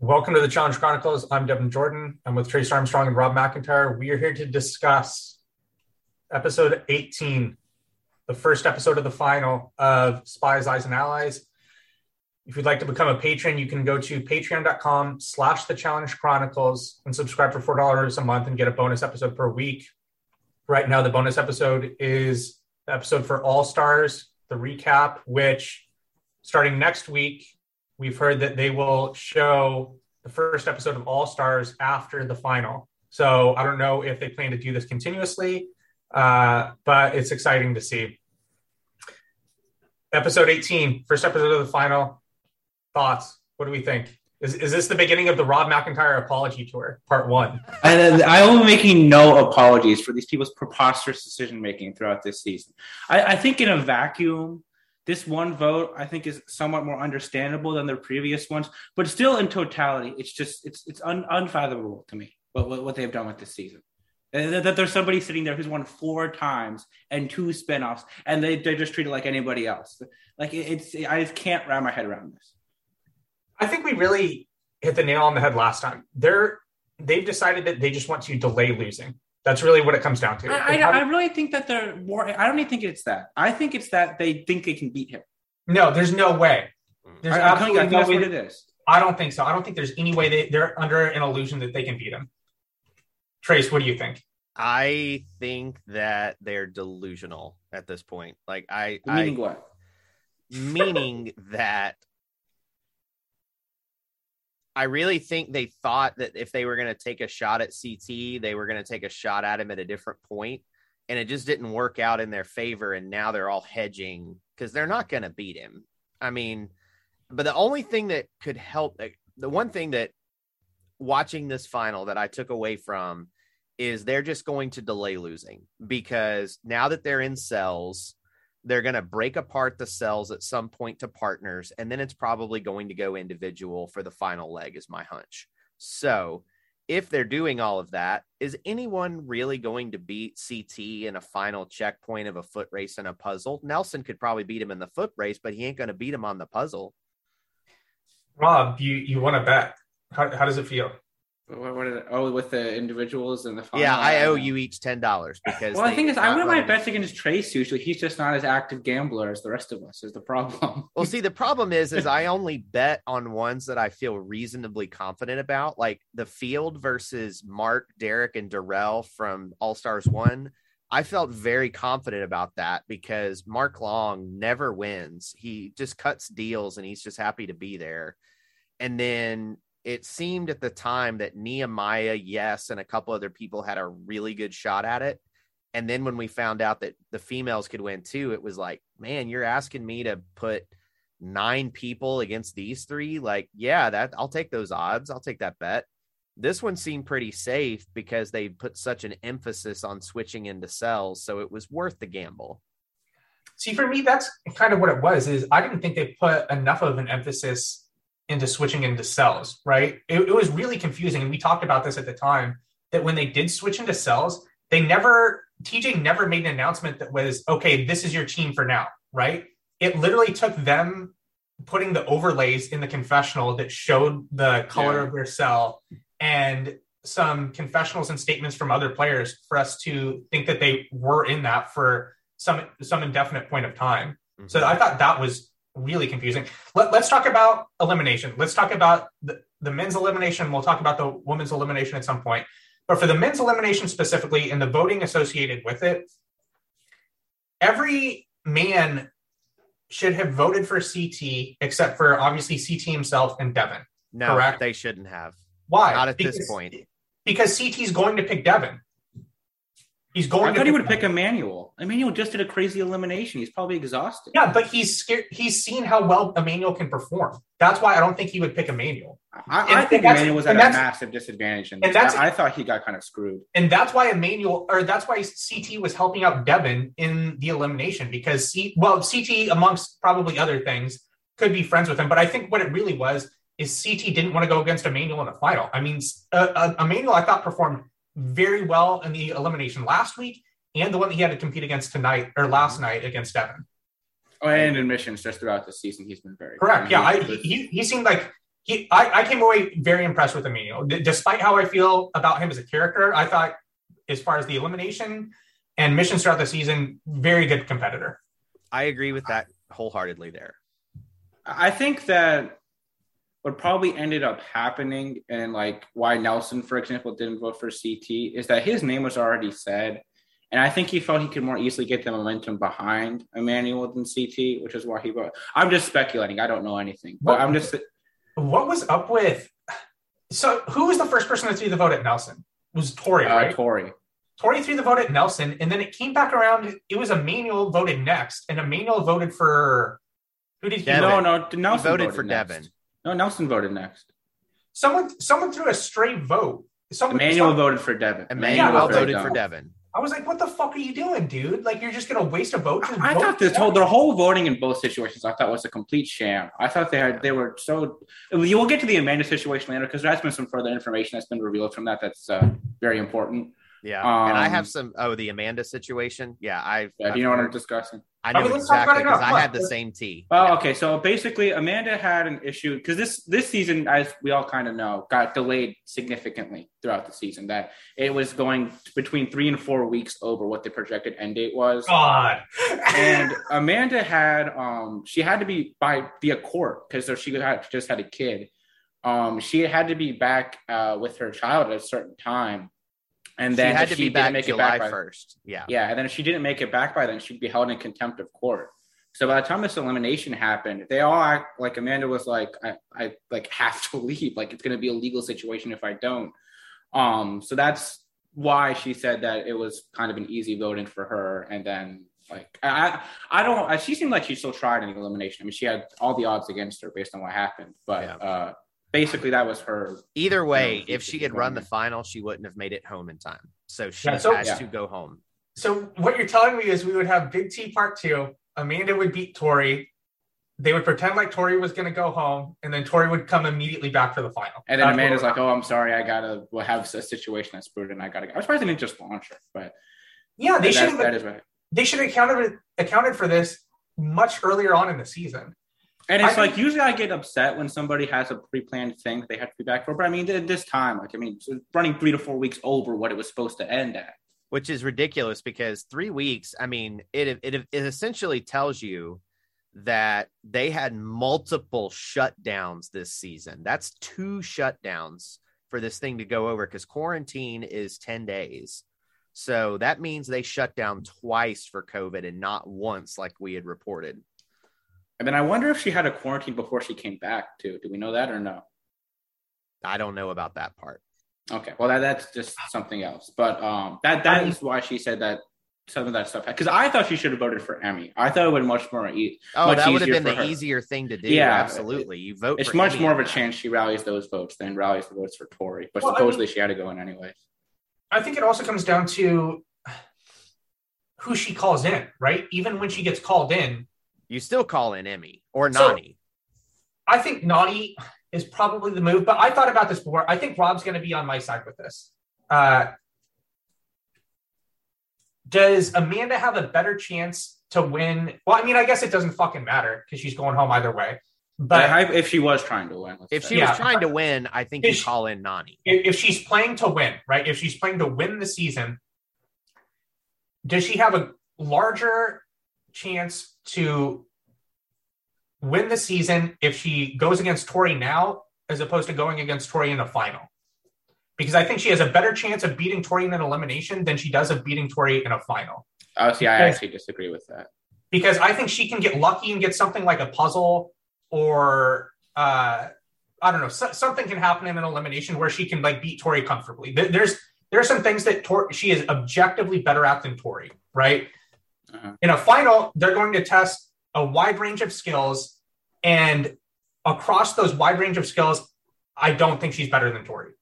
Welcome to the Challenge Chronicles. I'm Devin Jordan. I'm with Trace Armstrong and Rob McIntyre. We are here to discuss episode 18, the first episode of the final of Spies, Lies, and Allies. If you'd like to become a patron, you can go to patreon.com slash the challenge chronicles and subscribe for $4 a month and get a bonus episode per week. Right now, the bonus episode is the episode for All Stars, the recap, which starting next week we've heard that they will show the first episode of All Stars after the final. So I don't know if they plan to do this continuously, uh, but it's exciting to see. Episode 18, first episode of the final. Thoughts? What do we think? Is, is this the beginning of the Rob McIntyre apology tour, part one? And I am making no apologies for these people's preposterous decision making throughout this season. I, I think in a vacuum, this one vote, I think, is somewhat more understandable than the previous ones, but still, in totality, it's just it's it's un, unfathomable to me what, what, what they've done with this season. And that there's somebody sitting there who's won four times and two spinoffs, and they they just treat it like anybody else. Like it's I just can't wrap my head around this. I think we really hit the nail on the head last time. They're they've decided that they just want to delay losing. That's really what it comes down to. I, I, I, really think that they're more. I don't even think it's that. I think it's that they think they can beat him. No, there's no way. There's I, absolutely no way. It is. I don't think so. I don't think there's any way they, they're under an illusion that they can beat him. Trace, what do you think? I think that they're delusional at this point. Like I, meaning I, what? Meaning that I really think they thought that if they were going to take a shot at CT, they were going to take a shot at him at a different point, and it just didn't work out in their favor. And now they're all hedging because they're not going to beat him. I mean, but the only thing that could help, the one thing that watching this final that I took away from is they're just going to delay losing because now that they're in cells, they're going to break apart the cells at some point to partners, and then it's probably going to go individual for the final leg, is my hunch. So, if they're doing all of that, is anyone really going to beat CT in a final checkpoint of a foot race and a puzzle? Nelson could probably beat him in the foot race, but he ain't going to beat him on the puzzle. Rob, you you want to bet? How, how does it feel? What, what it, oh, with the individuals and the final. Yeah, I owe you each ten dollars because. well, the thing is, I win my bets against Trace. Usually, he's just not as active gambler as the rest of us. Is the problem? well, see, the problem is, is I only bet on ones that I feel reasonably confident about, like the field versus Mark, Derek, and Darrell from All Stars One. I felt very confident about that because Mark Long never wins. He just cuts deals and he's just happy to be there. And then it seemed at the time that Nehemiah, yes, and a couple other people had a really good shot at it. And then when we found out that the females could win too, it was like, man, you're asking me to put nine people against these three. Like, yeah, that I'll take those odds. I'll take that bet. This one seemed pretty safe because they put such an emphasis on switching into cells, so it was worth the gamble. See, for me, that's kind of what it was. Is I didn't think they put enough of an emphasis into switching into cells, right? It, it, was really confusing. And we talked about this at the time that when they did switch into cells, they never, TJ never made an announcement that was, okay, this is your team for now, right? It literally took them putting the overlays in the confessional that showed the color yeah. of their cell and some confessionals and statements from other players for us to think that they were in that for some some indefinite point of time. Mm-hmm. So I thought that was really confusing. Let, us talk about elimination. Let's talk about the, the men's elimination. We'll talk about the women's elimination at some point. But for the men's elimination specifically and the voting associated with it, every man should have voted for CT except for obviously CT himself and Devin. No, correct? they shouldn't have. Why? Not at because, this point. Because CT is going to pick Devin. He's going. I thought he would pick Emmanuel. Emmanuel just did a crazy elimination. He's probably exhausted. Yeah, but he's scared. He's seen how well Emmanuel can perform. That's why I don't think he would pick Emmanuel. I, I think Emmanuel was at a massive disadvantage, and, and that's I, I, thought he got kind of screwed. And that's why Emmanuel, or that's why CT was helping out Devin in the elimination because C, well, CT amongst probably other things could be friends with him, but I think what it really was is CT didn't want to go against Emmanuel in the final. I mean, uh, uh, Emmanuel I thought performed very well in the elimination last week and the one that he had to compete against tonight or last mm-hmm. night against Devin. Oh, and in missions just throughout the season, he's been very correct. Yeah, I, he he seemed like he I, I came away very impressed with Emmanuel. D- despite how I feel about him as a character, I thought as far as the elimination and missions throughout the season, very good competitor. I agree with that wholeheartedly there. I think that what probably ended up happening and like why Nelson, for example, didn't vote for CT is that his name was already said. And I think he felt he could more easily get the momentum behind Emmanuel than CT, which is why he voted. I'm just speculating. I don't know anything, but What- I'm just What was up with? So, who was the first person to throw the vote at Nelson? It was Tori, uh, right? Tory. Tori threw the vote at Nelson, and then it came back around. It was Emmanuel voted next, and Emmanuel voted for who did he? Devin. No, no, He Nelson voted for next. Devin. No, Nelson voted next. Someone, someone threw a stray vote. Someone, Emmanuel some- voted for Devin. Emmanuel Yeah, voted dumb. for Devin. I was like, "What the fuck are you doing, dude? Like, you're just gonna waste a vote." Just I vote thought this whole Devin. their whole voting in both situations I thought was a complete sham. I thought they had they were so. You will get to the Amanda situation later because there has been some further information that's been revealed from that that's uh, very important. Yeah. and I Um, have some oh the Amanda situation. Yeah, I've Yeah, I've do you know what I'm discussing? I I know mean, exactly about it now. because I had the same tea. Well, Yeah. okay, so basically, Amanda had an issue because this this season, as we all kind of know, got delayed significantly throughout the season. That it was going between three and four weeks over what the projected end date was. God. and Amanda had um she had to be by via court because she had just had a kid. Um, she had to be back uh, with her child at a certain time, and then she had to she be back make it July by- first. Yeah. Yeah, and then if she didn't make it back by then, she'd be held in contempt of court. So by the time this elimination happened, they all act like Amanda was like, I, I like have to leave. Like it's gonna be a legal situation if I don't. Um, so that's why she said that it was kind of an easy voting for her. And then like I I don't I, she seemed like she still tried in the elimination. I mean, she had all the odds against her based on what happened. But Yeah. uh basically that was her Either way, Yeah, if she had run the final, she wouldn't have made it home in time. So she Yeah, so- has Yeah. to go home. So what you're telling me is we would have Big T Part Two. Amanda would beat Tori. They would pretend like Tori was going to go home, and then Tori would come immediately back for the final. And then That's Amanda's like, "Oh, I'm sorry, I gotta we'll have a situation that's brewed, and I gotta." go. I'm surprised they didn't just launch her, but "Yeah, they should have is what. they should have accounted accounted for this much earlier on in the season." And it's I like usually I get upset when somebody has a pre-planned thing they have to be back for, but I mean th- this time, like I mean, running three to four weeks over what it was supposed to end at. which is ridiculous because three weeks i mean it, it it essentially tells you that they had multiple shutdowns this season. That's two shutdowns for this thing to go over because quarantine is 10 days. So that means they shut down twice for covid and not once like we had reported And then I wonder if she had a quarantine before she came back too. Do we know that or no? i don't know about that part Okay, well that, that's just something else. But um, that that I mean- is why she said that some of that stuff because I thought she should have voted for Emmy. I thought it would much more e- oh Much that would have been the her. easier thing to do Yeah, absolutely you vote it's for much Emmy more of a that. chance she rallies those votes than rallies the votes for Tori. But Well, I supposedly mean- she had to go in anyways. I think it also comes down to who she calls in, right? Even when she gets called in, you still call in emmy or So- nani I think Nani is probably the move. But I thought about this before. I think Rob's going to be on my side with this. Uh, does Amanda have a better chance to win? Well, I mean, I guess it doesn't fucking matter because she's going home either way. But But I, if she was trying to win, let's If say. she Yeah. was trying to win, I think you Is- call in Nani. if, if she's playing to win, right? If she's playing to win the season, does she have a larger chance to win the season if she goes against Tori now as opposed to going against Tori in a final? Because I think she has a better chance of beating Tori in an elimination than she does of beating Tori in a final. Oh, see, I Because- actually disagree with that. Because I think she can get lucky and get something like a puzzle or uh, I don't know, so, something can happen in an elimination where she can like beat Tori comfortably. There- There's there are some things that Tor- she is objectively better at than Tori, right? Uh-huh. In a final, they're going to test a wide range of skills, and across those wide range of skills, I don't think she's better than Tori.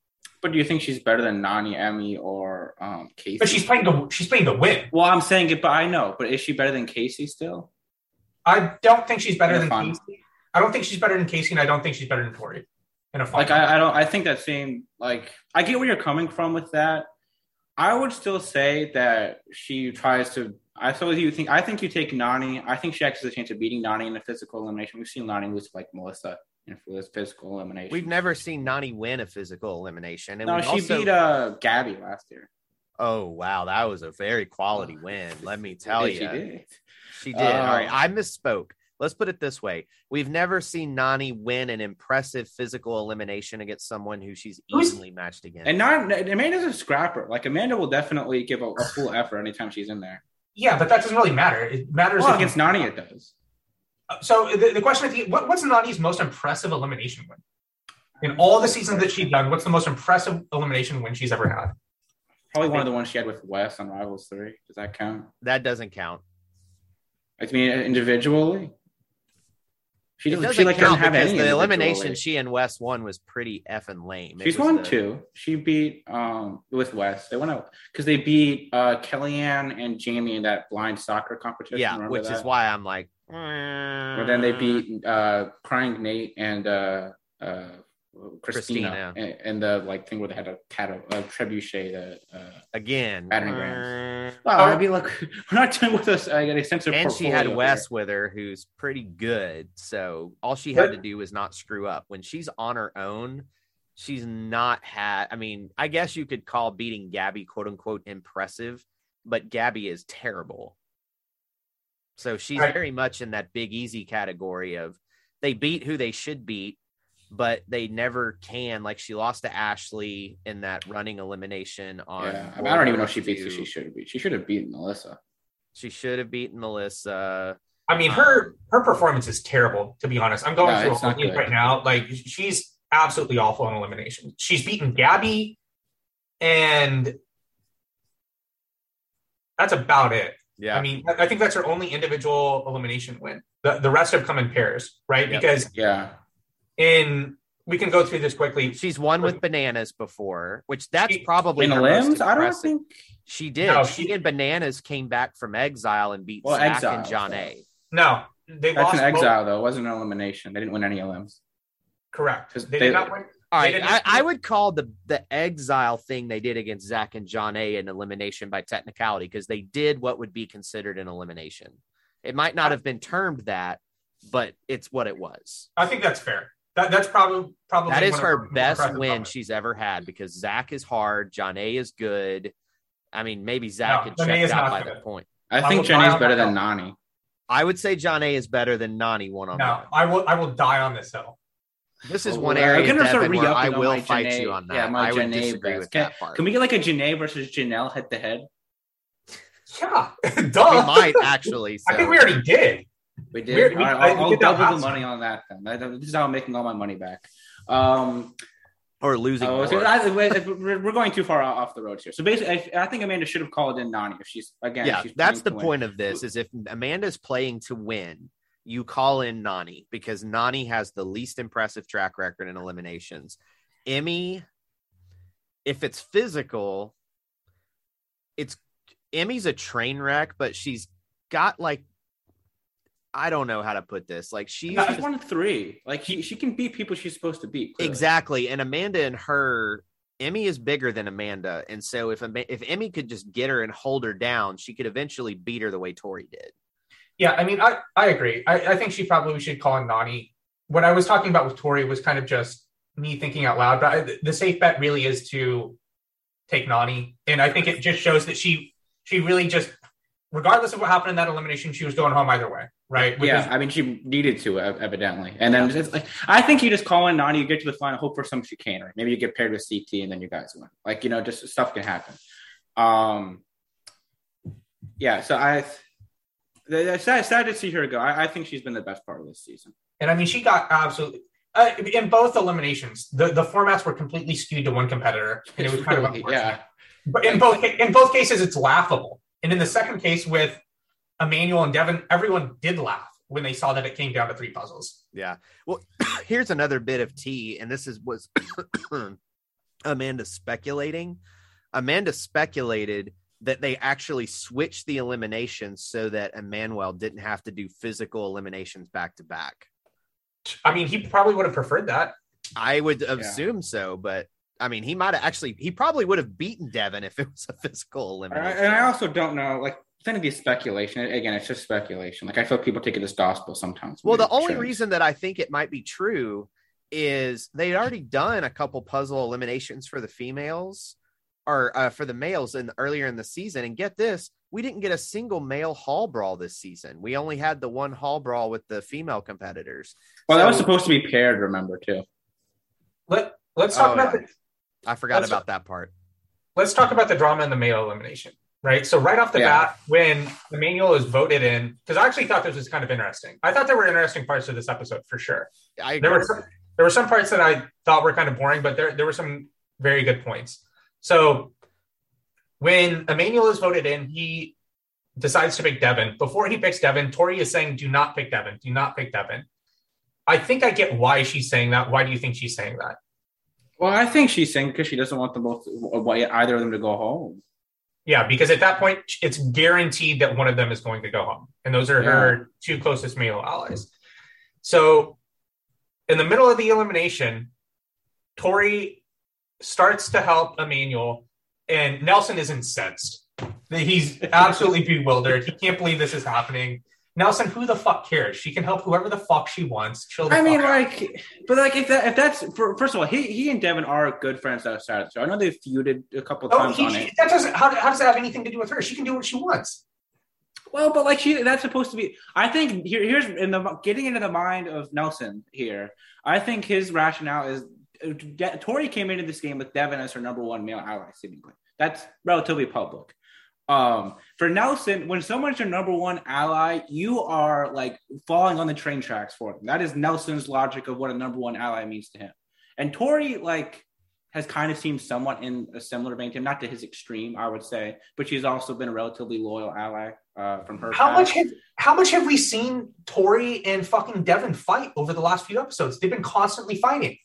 But do you think she's better than Nani, Emmy, or um, Casey? But she's playing the she's playing to win. well, I'm saying it, but I know. But is she better than Casey still? I don't think she's better In than. Casey. I don't think she's better than Casey, and I don't think she's better than Tori in a. Like I, I don't. I think that same. Like I get where you're coming from with that. I would still say that she tries to. I still you think. I think you take Nani. I think she actually has a chance of beating Nani in a physical elimination. We've seen Nani lose to, like Melissa in this physical elimination. We've never seen Nani win a physical elimination. And no, she also- beat uh Gabby last year. Oh wow, that was a very quality win. Let me tell you, She did. she did. All right, Oh. I misspoke. Let's put it this way: We've never seen Nani win an impressive physical elimination against someone who she's easily matched against. And not Amanda's a scrapper. Like Amanda will definitely give a, a full effort anytime she's in there. Yeah, but that doesn't really matter. It matters Well, if- against Nani, it does. So the, the question is, what, what's Nani's most impressive elimination win? In all the seasons that she's done, what's the most impressive elimination win she's ever had? Probably one of the ones she had with Wes on Rivals Three. Does that count? that doesn't count. I mean, individually, she doesn't. doesn't She like doesn't have any the elimination she and Wes won was pretty effing lame. She's won the- two. She beat um with Wes. They went out because they beat uh Kellyanne and Jamie in that blind soccer competition. Yeah, Remember which is why I'm like. Or then they beat uh crying Nate and uh uh Christina, Christina. And, and the like thing where they had a cat a trebuchet the uh again. Battering rams. Mm. well, I mean look we're not doing with us uh, an extensive and she had Wes here. with her, who's pretty good. So all she had to do was not screw up. When she's on her own, she's not had. I mean, I guess you could call beating Gabby "quote unquote" impressive, but Gabby is terrible. So she's Right. very much in that big easy category of they beat who they should beat, but they never can. Like she lost to Ashley in that running elimination on. Yeah, I, mean, I don't even know if she World beats who she should have beat. She should have beaten Melissa. She should have beaten Melissa. I mean, her um, her performance is terrible. To be honest, I'm going No, through a whole right now. Like she's absolutely awful in elimination. She's beaten Gabby, and that's about it. Yeah. I mean, I I think that's her only individual elimination win. The the rest have come in pairs, right? Yep. Because Yeah, in we can go through this quickly. She's won with bananas before, which that's She- probably in the her most limbs, I don't think. she did. No, she, she- and bananas came back from exile and beat Well, Zach exile, and John so- A. No, they That's lost an both- exile though. It wasn't an elimination. They didn't win any limbs. Correct. They, they- did not win. All They right, didn't- I, I would call the the exile thing they did against Zach and Jonna an elimination by technicality because they did what would be considered an elimination. It might not have been termed that, but it's what it was. I think that's fair. That that's probably probably That is one her best win moments. she's ever had because Zach is hard, Jonna is good. I mean, maybe Zach No, had John checked out by good. the point. I I think will Jenny's die on better that than hill. Nani. I would say Jonna is better than Nani one on No, one. I will I will die on this hill. This is Oh, one area, gonna start Devin, where I will my fight Janae- you on that. yeah, my I would Janae disagree bets. with Can- that part. Can we get like a Janae versus Janelle head to head? Yeah, Dog. we duh. might actually. I think we already did. We did. We're- All right, I- I'll, we I'll double the money on that. Then That- this is how I'm making all my money back. Um, or losing. oh, so I- we're we're going too far off the road here. So basically, I, I think Amanda should have called in Nani if she's again. yeah, she's that's the to win. point of this. Is if Amanda's playing to win, you call in Nani because Nani has the least impressive track record in eliminations. Emmy, if it's physical, it's Emmy's a train wreck, but she's got like I don't know how to put this. Like she's No, She's won three. Like she, she can beat people she's supposed to beat. clearly. Exactly. And Amanda and her, Emmy is bigger than Amanda. And so if Ama- if Emmy could just get her and hold her down, she could eventually beat her the way Tori did. Yeah, I mean, I, I agree. I, I think she probably should call in Nani. What I was talking about with Tori was kind of just me thinking out loud, but I, the safe bet really is to take Nani, and I think it just shows that she she really just, regardless of what happened in that elimination, she was going home either way, right? Which yeah, is- I mean, she needed to evidently, and then it's like I think you just call in Nani, you get to the final, hope for some chicanery. Maybe you get paired with CT, and then you guys win. Like you know, just stuff can happen. Um, yeah. So I, it's sad, sad to see her go. I, I think she's been the best part of this season. and I mean, she got absolutely. Uh, in both eliminations, the, the formats were completely skewed to one competitor, and it was kind of yeah. But in both in both cases, it's laughable. And in the second case with Emmanuel and Devin, everyone did laugh when they saw that it came down to three puzzles. Yeah. Well, here's another bit of tea, and this is was Amanda speculating. Amanda speculated that they actually switched the eliminations so that Emmanuel didn't have to do physical eliminations back to back. I mean, he probably would have preferred that. I would assume so, but I mean, he might have actually, he probably would have beaten Devin if it was a physical elimination. and I also don't know, like it's going to be speculation. Again, it's just speculation. Like I feel people take it as gospel sometimes. Well, the only shows. reason that I think it might be true is they'd already done a couple puzzle eliminations for the females or uh, for the males in earlier in the season. And get this, we didn't get a single male hall brawl this season. We only had the one hall brawl with the female competitors. Well, that was supposed to be paired. Remember too. Let Let's talk Oh, about yeah. the I forgot That's- about that part. let's talk about the drama in the male elimination, right? So right off the Yeah. bat, when Emmanuel is voted in, because I actually thought this was kind of interesting. I thought there were interesting parts of this episode for sure. I There were some, there were some parts that I thought were kind of boring, but there there were some very good points. So when Emmanuel is voted in, he decides to pick Devin. Before he picks Devin, Tori is saying, "Do not pick Devin. Do not pick Devin." I think I get why she's saying that. Why do you think she's saying that? Well, I think she's saying because she doesn't want them both, either of them to go home. Yeah, because at that point, it's guaranteed that one of them is going to go home. And those are her two closest male allies. So in the middle of the elimination, Tori starts to help Emmanuel, and Nelson is incensed. He's absolutely bewildered. He can't believe this is happening. Nelson, who the fuck cares? She can help whoever the fuck she wants. Chill I mean, fuck out. like, but like if that if that's for, first of all, he he and Devin are good friends outside of the show. I know they've feuded a couple Oh, times he, on she- it. that doesn't. How, how does that have anything to do with her? She can do what she wants. Well, but like she, that's supposed to be. I think here, here's in the getting into the mind of Nelson here. I think his rationale is uh, De- Tori came into this game with Devin as her number one male ally, seemingly. That's relatively public. Um, for Nelson, when someone's your number one ally, you are like falling on the train tracks for them. That is Nelson's logic of what a number one ally means to him. And Tori, like, has kind of seemed somewhat in a similar vein to him, not to his extreme, I would say, but she's also been a relatively loyal ally uh, from her. How past. much have how much have we seen Tori and fucking Devin fight over the last few episodes? They've been constantly fighting.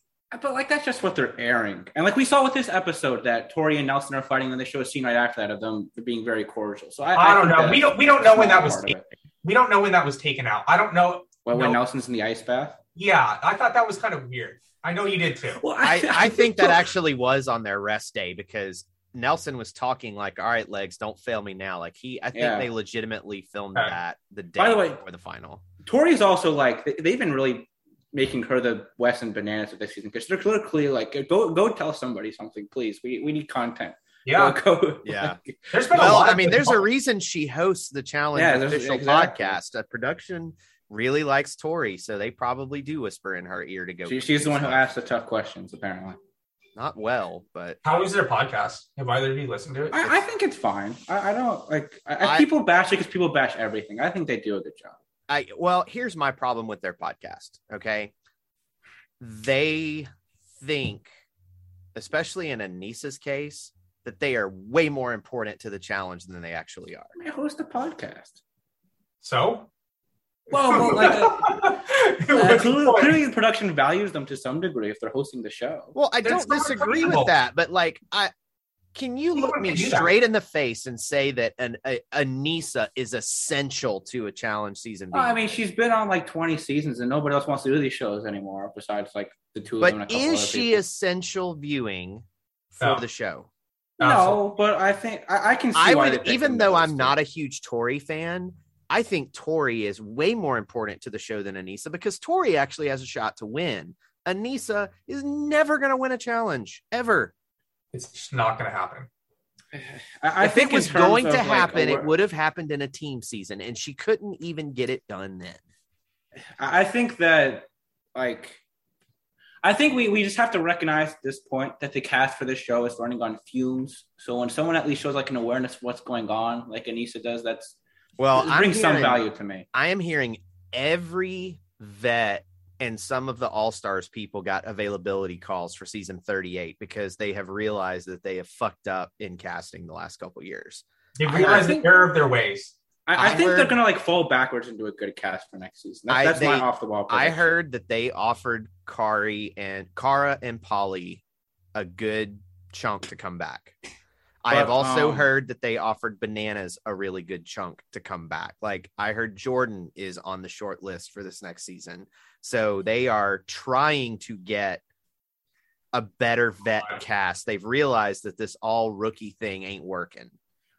But like that's just what they're airing, and like we saw with this episode that Tori and Nelson are fighting, and they show a scene right after that of them being very cordial. So I, I, don't know. We don't we don't know when that was taken. We don't know when that was taken out. I don't know. Well, when No. Nelson's in the ice bath. Yeah, I thought that was kind of weird. I know you did too. Well, I, I think that actually was on their rest day because Nelson was talking like, "All right, legs, don't fail me now." Like he, I think Yeah. they legitimately filmed Okay. that the day By the way- before the final. Tori's also like they've been really making her the Wes and Bananas of this season because they're clearly like go go tell somebody something, please. We we need content. Yeah, Go, go- Yeah. like, there's been a Well, lot. I mean, good there's a reason she hosts the challenge Yeah, official exactly. podcast. A production really likes Tori, so they probably do whisper in her ear to go. she, she's the one who asks the tough questions, apparently. Not well, but How is their podcast? Have either of you listened to it? I, I think it's fine. I, I don't like I, I- I- people bash it because people bash everything. I think they do a good job. I well, here's my problem with their podcast. Okay. They think, especially in Aneesa's case, that they are way more important to the challenge than they actually are. I host a podcast. so. Well, well, like, uh, What's Uh, clearly, clearly the production values them to some degree if they're hosting the show. Well, I That's don't disagree with that, but like I can you look me can that. straight in the face and say that an a, Aneesa is essential to a challenge season? Well, I mean, she's been on like 20 seasons and nobody else wants to do these shows anymore besides like the two of them. and a but is other she people. essential viewing for No. the show? No, but I think I, I can see I why would, even though I'm not a huge Tori fan, I think Tori is way more important to the show than Aneesa because Tori actually has a shot to win. Aneesa is never going to win a challenge ever. It's just not going to happen. I, I if think it was going to happen, a- it would have happened in a team season, and she couldn't even get it done then. I I think that like I think we, we just have to recognize at this point that the cast for this show is running on fumes. So when someone at least shows like an awareness of what's going on, like Aneesa does, that's Well, it I'm brings some value to me. I am hearing every vet and some of the All Stars people got availability calls for season 38 because they have realized that they have fucked up in casting the last couple years. They I- I realize the error of their ways. I, I I think they're gonna like fall backwards into a good cast for next season. That's, I- that's my off the wall. I heard that they offered Kari and Kara and Paulie a good chunk to come back. I have also um, heard that they offered bananas a really good chunk to come back. Like I heard Jordan is on the short list for this next season. So they are trying to get a better vet cast. They've realized that this all rookie thing ain't working.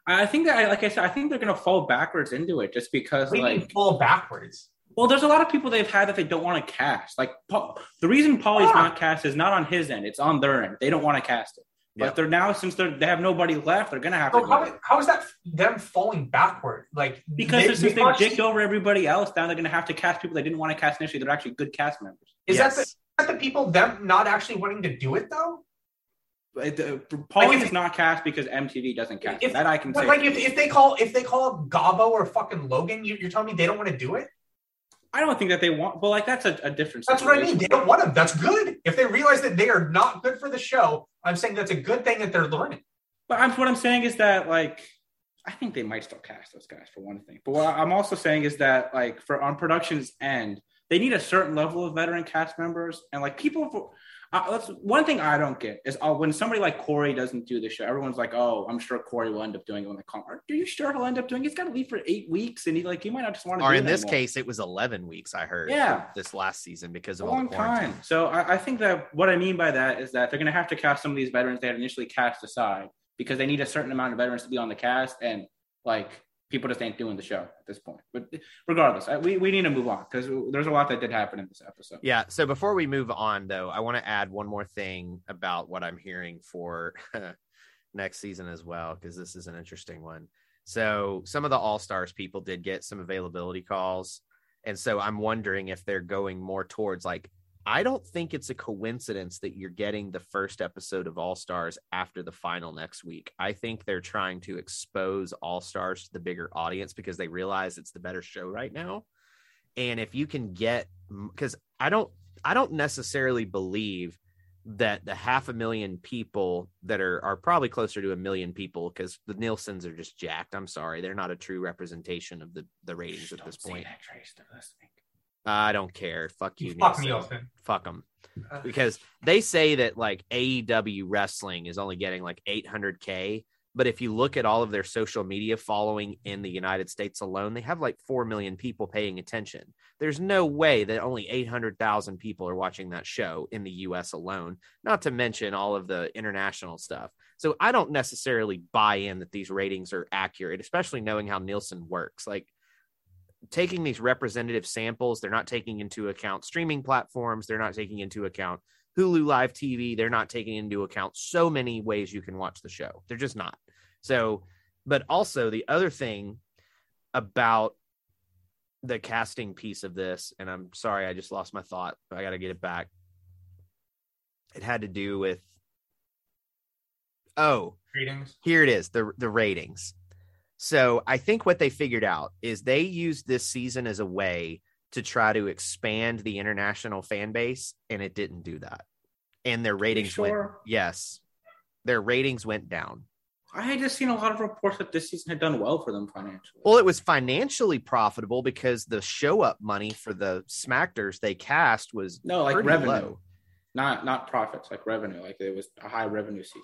I think that, like I said, I think they're going to fall backwards into it just because, We like, mean fall backwards. well, there's a lot of people they've had that they don't want to cast. Like, Paul, the reason Paulie's Ah. not cast is not on his end; it's on their end. They don't want to cast it. But Yeah. they're now since they're, they have nobody left, they're going to have So to. do how, it. how is that them falling backward? Like Because they- since they watched- dicked over everybody else, now they're going to have to cast people they didn't want to cast initially. They're actually good cast members. is Yes. that the, is that the people them not actually wanting to do it though? But, uh, Paulie if- is not cast because MTV doesn't cast. If- that I can But say. like if, if they call if they call up Gabo or fucking Logan, you, you're telling me they don't want to do it? I don't think that they want. But like that's a, a different. That's what I mean. They don't want them. That's good. If they realize that they are not good for the show, I'm saying that's a good thing that they're learning. But I'm, what I'm saying is that like I think they might still cast those guys for one thing. But what I'm also saying is that like for on production's end, they need a certain level of veteran cast members and like people. Uh, that's one thing I don't get is uh, when somebody like Corey doesn't do the show, everyone's like, "Oh, I'm sure Corey will end up doing it when they call." Are you sure he'll end up doing? it? He's got to leave for eight weeks, and he like he might not just want to. Or in this anymore. case, it was 11 weeks. I heard. Yeah. This last season because a of all long the time. So I, I think that what I mean by that is that they're going to have to cast some of these veterans they had initially cast aside because they need a certain amount of veterans to be on the cast, and like people just ain't doing the show at this point. But regardless, I, we we need to move on because there's a lot that did happen in this episode. Yeah. So before we move on, though, I want to add one more thing about what I'm hearing for next season as well, because this is an interesting one. So some of the All Stars people did get some availability calls. And so I'm wondering if they're going more towards like, I don't think it's a coincidence that you're getting the first episode of All Stars after the final next week. I think they're trying to expose All Stars to the bigger audience because they realize it's the better show right now. And if you can get, because I don't, I don't necessarily believe that the half a million people that are are probably closer to a million people because the Nielsen's are just jacked. I'm sorry, they're not a true representation of the the ratings at this point. that, Trace. I don't care. Fuck you, Fuck Nielsen. Nielsen. Fuck them because they say that like AEW wrestling is only getting like 800k, but if you look at all of their social media following in the United States alone, they have like 4 million people paying attention. There's no way that only 800,000 people are watching that show in the US alone, not to mention all of the international stuff. So I don't necessarily buy in that these ratings are accurate, especially knowing how Nielsen works. Like taking these representative samples, they're not taking into account streaming platforms, they're not taking into account Hulu Live TV, they're not taking into account so many ways you can watch the show. They're just not. So, but also the other thing about the casting piece of this, and I'm sorry, I just lost my thought, but I got to get it back. It had to do with, oh, Greetings. here it is the the ratings so i think what they figured out is they used this season as a way to try to expand the international fan base and it didn't do that and their ratings went sure? yes their ratings went down I had just seen a lot of reports that this season had done well for them financially. well it was financially profitable because the show up money for the smackers they cast was no, like revenue, low. not not profits, like revenue. Like it was a high revenue season.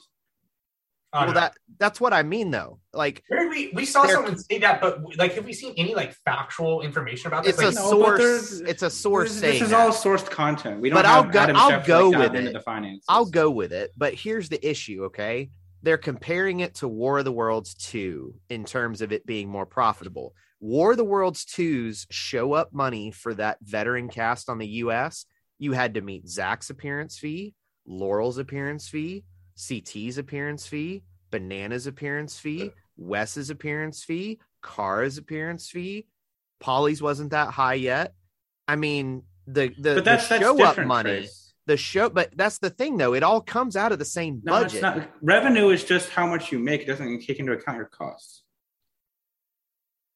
I don't well know. that that's what i mean though like Where did we we saw someone say that, but like, have we seen any like factual information about this? it's a Like, no, source it's a source This, saying this is that. all sourced content. We don't But have I'll go- Adam I'll Schefter, go like, with it. into the finances. I'll go with it, but here's the issue, okay? They're comparing it to War of the Worlds 2 in terms of it being more profitable. War of the Worlds 2's show up money for that veteran cast on the US, you had to meet Zach's appearance fee, Laurel's appearance fee, CT's appearance fee, Banana's appearance fee, Wes's appearance fee, Kara's appearance fee. Paulie's wasn't that high yet. I mean, the the, But that's, the that's show up money Trace. the show but that's the thing though it all comes out of the same No, budget. Revenue is just how much you make. It doesn't take into account your costs.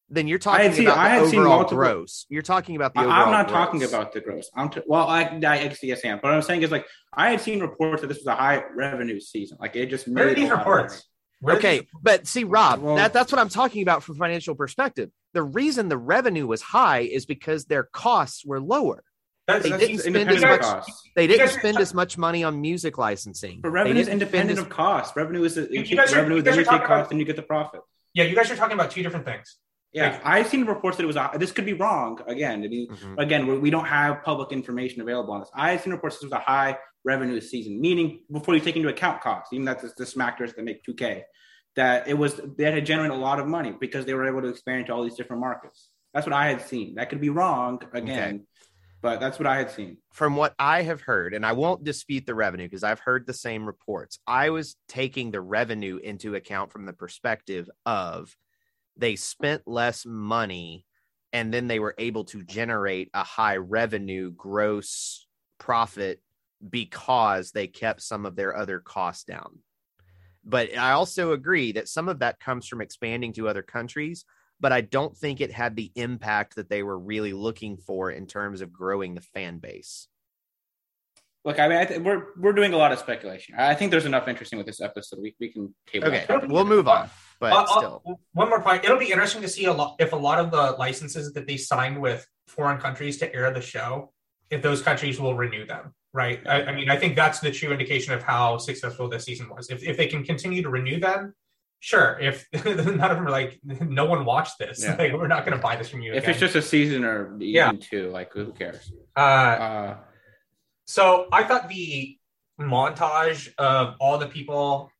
Then you're I talking had seen- about I had the seen multiple- gross you're talking about the I- overall I'm not gross. talking about the gross. I'm t- well, I, I actually yes, I am. But what I'm saying is like I had seen reports that this was a high revenue season. Like it just where are made these a lot of reports? Okay these- but see rob Well- that, that's what i'm talking about from financial perspective the reason the revenue was high is because their costs were lower That's, They That's didn't spend as much- costs. they didn't guys spend as much money on music licensing But revenue is independent as- of cost. Revenue is a, you You take guys are- revenue, you then you take cost, about- and you get the profit. yeah, you guys are talking about two different things. Yeah, I've seen reports that it was. This could be wrong. Again, I mean, Mhm. again, we, don't have public information available on this. I've seen reports this was a high revenue season, meaning before you take into account costs, even that the, smackers that make two K, that it was they had to generate a lot of money because they were able to expand into all these different markets. That's what I had seen. That could be wrong again, Okay. but that's what I had seen. from what I have heard, and I won't dispute the revenue because I've heard the same reports. I was taking the revenue into account from the perspective of they spent less money and then they were able to generate a high revenue gross profit because they kept some of their other costs down. But I also agree that some of that comes from expanding to other countries, but I don't think it had the impact that they were really looking for in terms of growing the fan base. Look, I mean, I th- we're we're doing a lot of speculation. I think there's enough interesting with this episode. We we can table Okay, we'll move on. But Uh, uh, still, one more point. It'll be interesting to see a lot if a lot of the licenses that they signed with foreign countries to air the show, if those countries will renew them. Right. I, I mean, I think that's the true indication of how successful this season was. If if they can continue to renew them, sure. If none of them are like, no one watched this, Yeah. like, we're not going to buy this from you. If again. it's just a season or even Yeah. two, like who cares? uh, Uh, So I thought the montage of all the people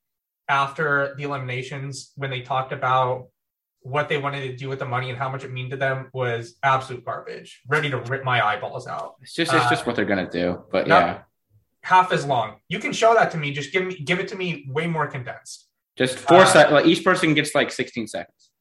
after the eliminations when they talked about what they wanted to do with the money and how much it mean to them was absolute garbage. Ready to rip my eyeballs out. it's just it's Uh, just what they're gonna do. But yeah, Half as long. You can show that to me. Just give me give it to me way more condensed. just four Uh, sec. Like each person gets like 16 seconds.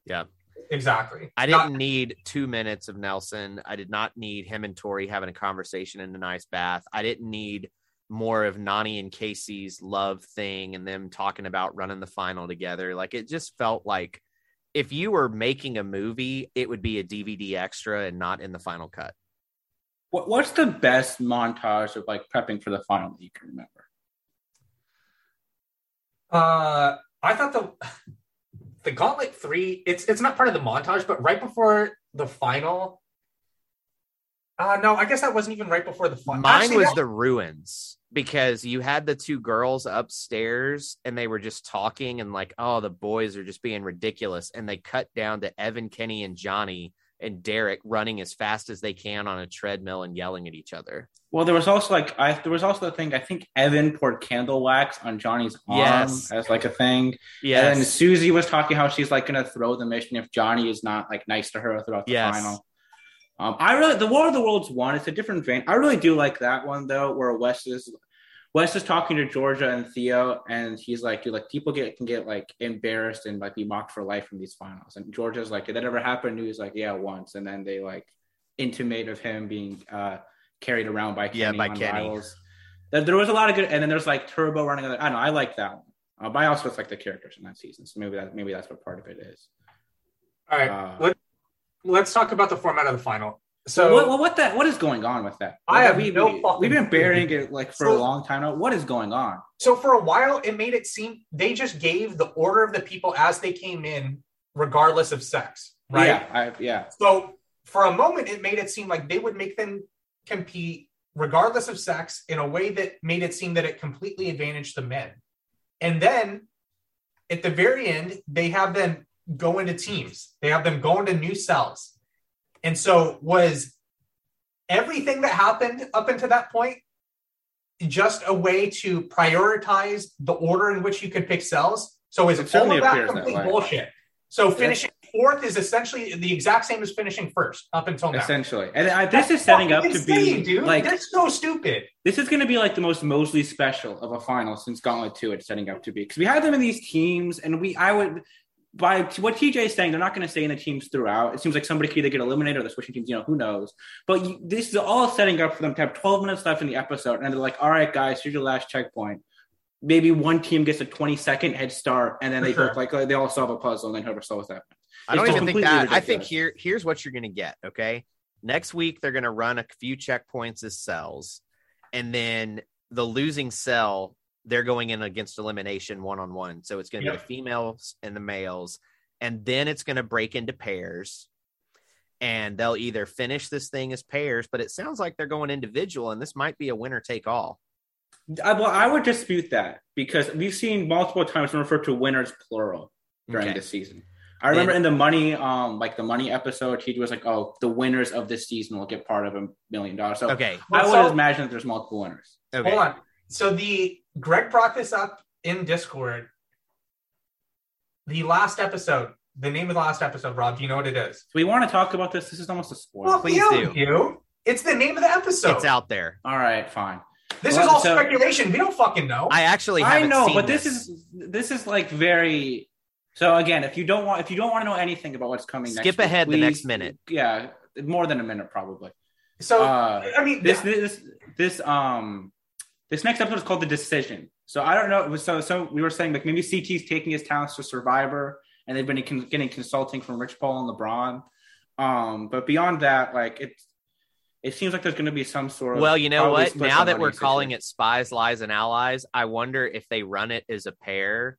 Exactly. I Not- didn't need two minutes of Nelson. I did not need him and Tori having a conversation in a nice bath. I didn't need more of Nani and Casey's love thing and them talking about running the final together. Like it just felt like if you were making a movie, it would be a DVD extra and not in the final cut. What, what's the best montage of like prepping for the final that you can remember? Uh, I thought the the Gauntlet Three. It's it's not part of the montage, but right before the final. Uh, no, I guess that wasn't even right before the final. Mine was the ruins because you had the two girls upstairs and they were just talking and like, oh, the boys are just being ridiculous. And they cut down to Evan, Kenny, and Johnny and Derek running as fast as they can on a treadmill and yelling at each other. Well, there was also like I there was also the thing I think Evan poured candle wax on Johnny's arm Yes. as like a thing. Yeah. And Susie was talking how she's like gonna throw the mission if Johnny is not like nice to her throughout the Yes. final. Um, I really the War of the Worlds one. It's a different vein. I really do like that one though, where Wes is Wes is talking to Georgia and Theo, and he's like, "Dude, like people get can get like embarrassed and like be mocked for life from these finals." And Georgia's like, "Did that ever happen?" And he was like, "Yeah, once." And then they like intimate of him being uh carried around by Kenny Yeah, by on Kenny. Rivals. There, there was a lot of good, and then there's like Turbo running. I don't know. I like that one. Uh, but I also like the characters in that season, so maybe that maybe that's what part of it is. All right, Uh, let, let's talk about the format of the final. So what, what what that what is going on with that? I have we, no we, We've been burying it like for So- a long time now. What is going on? so for a while, it made it seem they just gave the order of the people as they came in, regardless of sex, right? Yeah, I, yeah. So for a moment, it made it seem like they would make them compete regardless of sex in a way that made it seem that it completely advantaged the men. And then at the very end, they have them go into teams. They have them go into new cells. And so was everything that happened up until that point just a way to prioritize the order in which you could pick cells? So is It all of that appears that complete bullshit? So finishing fourth is essentially the exact same as finishing first up until now. Essentially, and I, this That's is setting up fucking to be dude. like They're so stupid. this is going to be like the most Mosley special of a final since Gauntlet Two. It's setting up to be because we had them in these teams, and we I would by what TJ is saying, they're not going to stay in the teams throughout. It seems like somebody could either get eliminated or they're switching teams. You know, who knows? But you, this is all setting up for them to have 12 minutes left in the episode, and they're like, "All right, guys, here's your last checkpoint." Maybe one team gets a 20 second head start, and then they sure. both like they all solve a puzzle, and then whoever solves that. I don't even think that. I think here here's what you're going to get. Okay, next week they're going to run a few checkpoints as cells, and then the losing cell they're going in against elimination one on one. So it's going to be the females and the males, and then it's going to break into pairs. And they'll either finish this thing as pairs, but it sounds like they're going individual, and this might be a winner take all. I, well, I would dispute that because we've seen multiple times referred to winners plural during Okay. this season. I remember in the money, um, like the money episode, he was like, "Oh, the winners of this season will get part of a million dollars." So Okay. I would So- imagine that there's multiple winners. Okay. Hold on. So the Greg brought this up in Discord. The last episode, the name of the last episode, Rob, do you know what it is? Do we want to talk about this? This is almost a spoiler. Well, please do. You. It's the name of the episode. It's out there. All right, fine. This Well, is all so- speculation. We don't fucking know. I actually I haven't know, seen but this, is this is like very. So again, if you don't want if you don't want to know anything about what's coming, Skip next week, ahead the next minute. Yeah, more than a minute probably. so, uh, I mean, this this this um this next episode is called the decision. So I don't know. It was so so we were saying like maybe CT's taking his talents to Survivor, and they've been con- getting consulting from Rich Paul and LeBron. Um, but beyond that, like it's it seems like there's going to be some sort of Well, you know what? Now that we're calling situation. it spies, lies, and allies, I wonder if they run it as a pair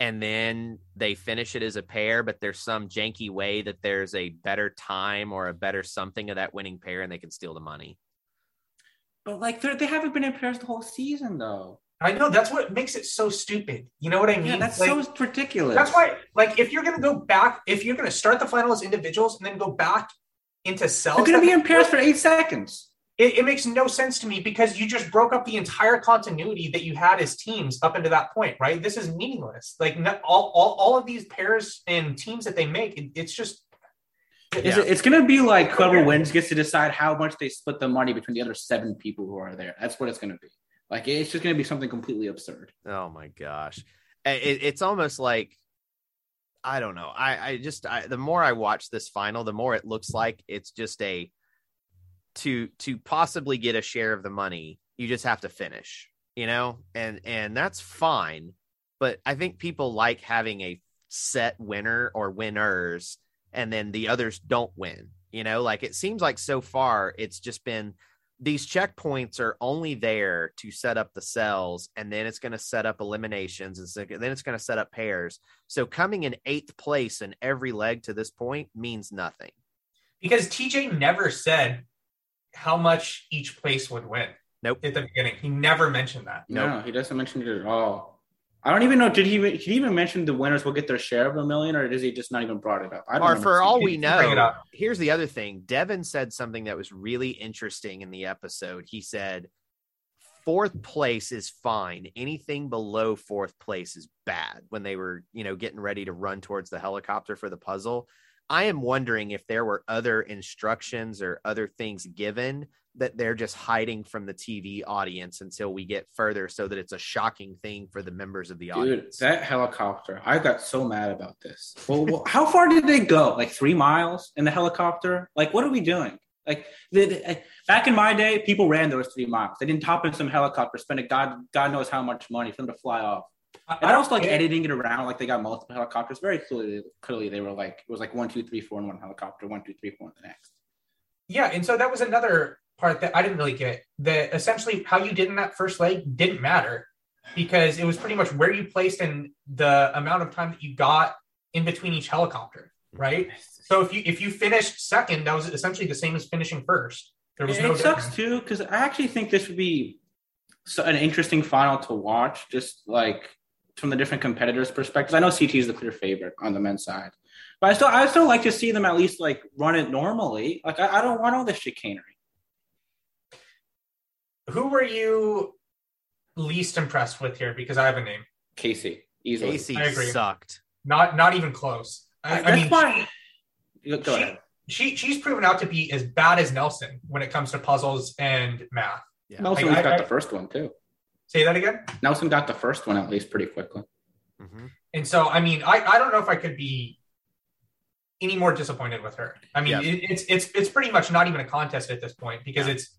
and then they finish it as a pair, but there's some janky way that there's a better time or a better something of that winning pair and they can steal the money. But like they haven't been in pairs the whole season though. I know that's what makes it so stupid. You know what I mean? Yeah, that's Like, so ridiculous. That's why, like, if you're gonna go back, if you're gonna start the final as individuals and then go back into cells, they're going to be in pairs for eight seconds. It, it makes no sense to me because you just broke up the entire continuity that you had as teams up into that point, right? This is meaningless. Like all, all, all of these pairs and teams that they make, it, it's just It's, Yeah. it's going to be like whoever wins gets to decide how much they split the money between the other seven people who are there. That's what it's going to be. Like it's just going to be something completely absurd. Oh my gosh. It, it's almost like I don't know. I, I just I, the more I watch this final, the more it looks like it's just a to to possibly get a share of the money, you just have to finish, you know? And and that's fine, but I think people like having a set winner or winners and then the others don't win. You know, like it seems like so far it's just been these checkpoints are only there to set up the cells and then it's going to set up eliminations and so- then it's going to set up pairs so coming in eighth place in every leg to this point means nothing because TJ never said how much each place would win. Nope. At the beginning, he never mentioned that. Nope. No, he doesn't mention it at all. I don't even know. Did he? Did he even mention the winners will get their share of a million, or does he just not even brought it up? I don't or remember for all we know here's the other thing devin said something that was really interesting in the episode he said fourth place is fine anything below fourth place is bad when they were you know getting ready to run towards the helicopter for the puzzle i am wondering if there were other instructions or other things given that they're just hiding from the tv audience until we get further so that it's a shocking thing for the members of the Dude, audience that helicopter! I got so mad about this. Well, well, how far did they go? Like three miles in the helicopter? Like, what are we doing? Like, the, the- eh, back in my day, people ran those three miles. They didn't top in some helicopter, spending God God knows how much money for them to fly off. I, And I was like get- editing it around, like they got multiple helicopters. Very clearly, clearly they were like it was like one, two, three, four in one helicopter, one, two, three, four in the next. Yeah, and so that was another part that I didn't really get. That essentially how you did in that first leg didn't matter because it was pretty much where you placed and the amount of time that you got in between each helicopter, right? So if you if you finished second, that was essentially the same as finishing first. There was it, no sucks difference. too because I actually think this would be so, an interesting final to watch, just like from the different competitors' perspectives. I know CT is the clear favorite on the men's side, but I still I still like to see them at least like run it normally. Like I, I don't want all this chicanery. Who were you least impressed with here? Because I have a name. Casey easily. Casey I agree. sucked Not not even close. I, I That's mean, why. Go she- ahead. she she's proven out to be as bad as Nelson when it comes to puzzles and math. yeah. Nelson's I- got I- the first one too. Say that again. Nelson got the first one at least pretty quickly. Mhm. And so, I mean, I, I don't know if I could be any more disappointed with her. I mean, Yeah. it, it's it's it's pretty much not even a contest at this point because Yeah. it's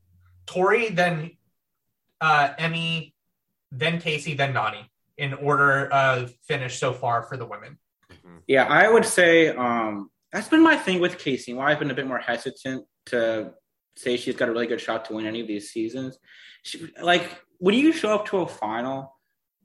Tori, then uh, Emmy, then Casey, then Nani in order of finish so far for the women. Mhm. Yeah, I would say um, that's been my thing with Casey. Why I've been a bit more hesitant to say she's got a really good shot to win any of these seasons. She, like when you show up to a final,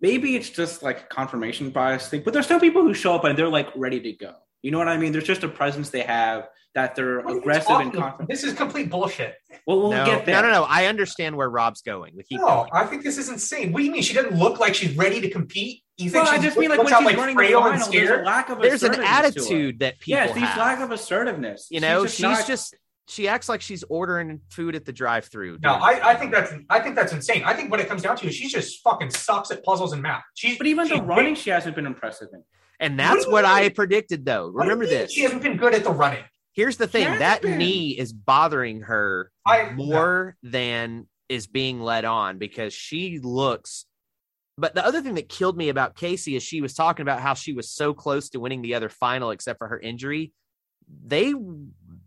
maybe it's just like confirmation bias thing, but there's some people who show up and they're like ready to go. You know what I mean? There's just a presence they have that they're What are you aggressive and confident. This is complete bullshit. Well, we'll no, get there. no, no, no. I understand where Rob's going. We No, going. I think this is insane. What do you mean? She doesn't look like she's ready to compete. You think Well, I just mean like when out she's running the final, there's a lack of There's an assertiveness to her. attitude that people Yes, these have. lack of assertiveness. you know, just she's not- just she acts like she's ordering food at the drive-through. No. I, I think that's I think that's insane. I think what it comes down to is she just fucking sucks at puzzles and math. She's But even she- the running, she hasn't been impressive in. And that's what I predicted, though. What do you Remember this. She hasn't been good at the running. Here's the thing that Ben. knee is bothering her I- more than is being led on because she looks. But the other thing that killed me about Casey is she was talking about how she was so close to winning the other final except for her injury. They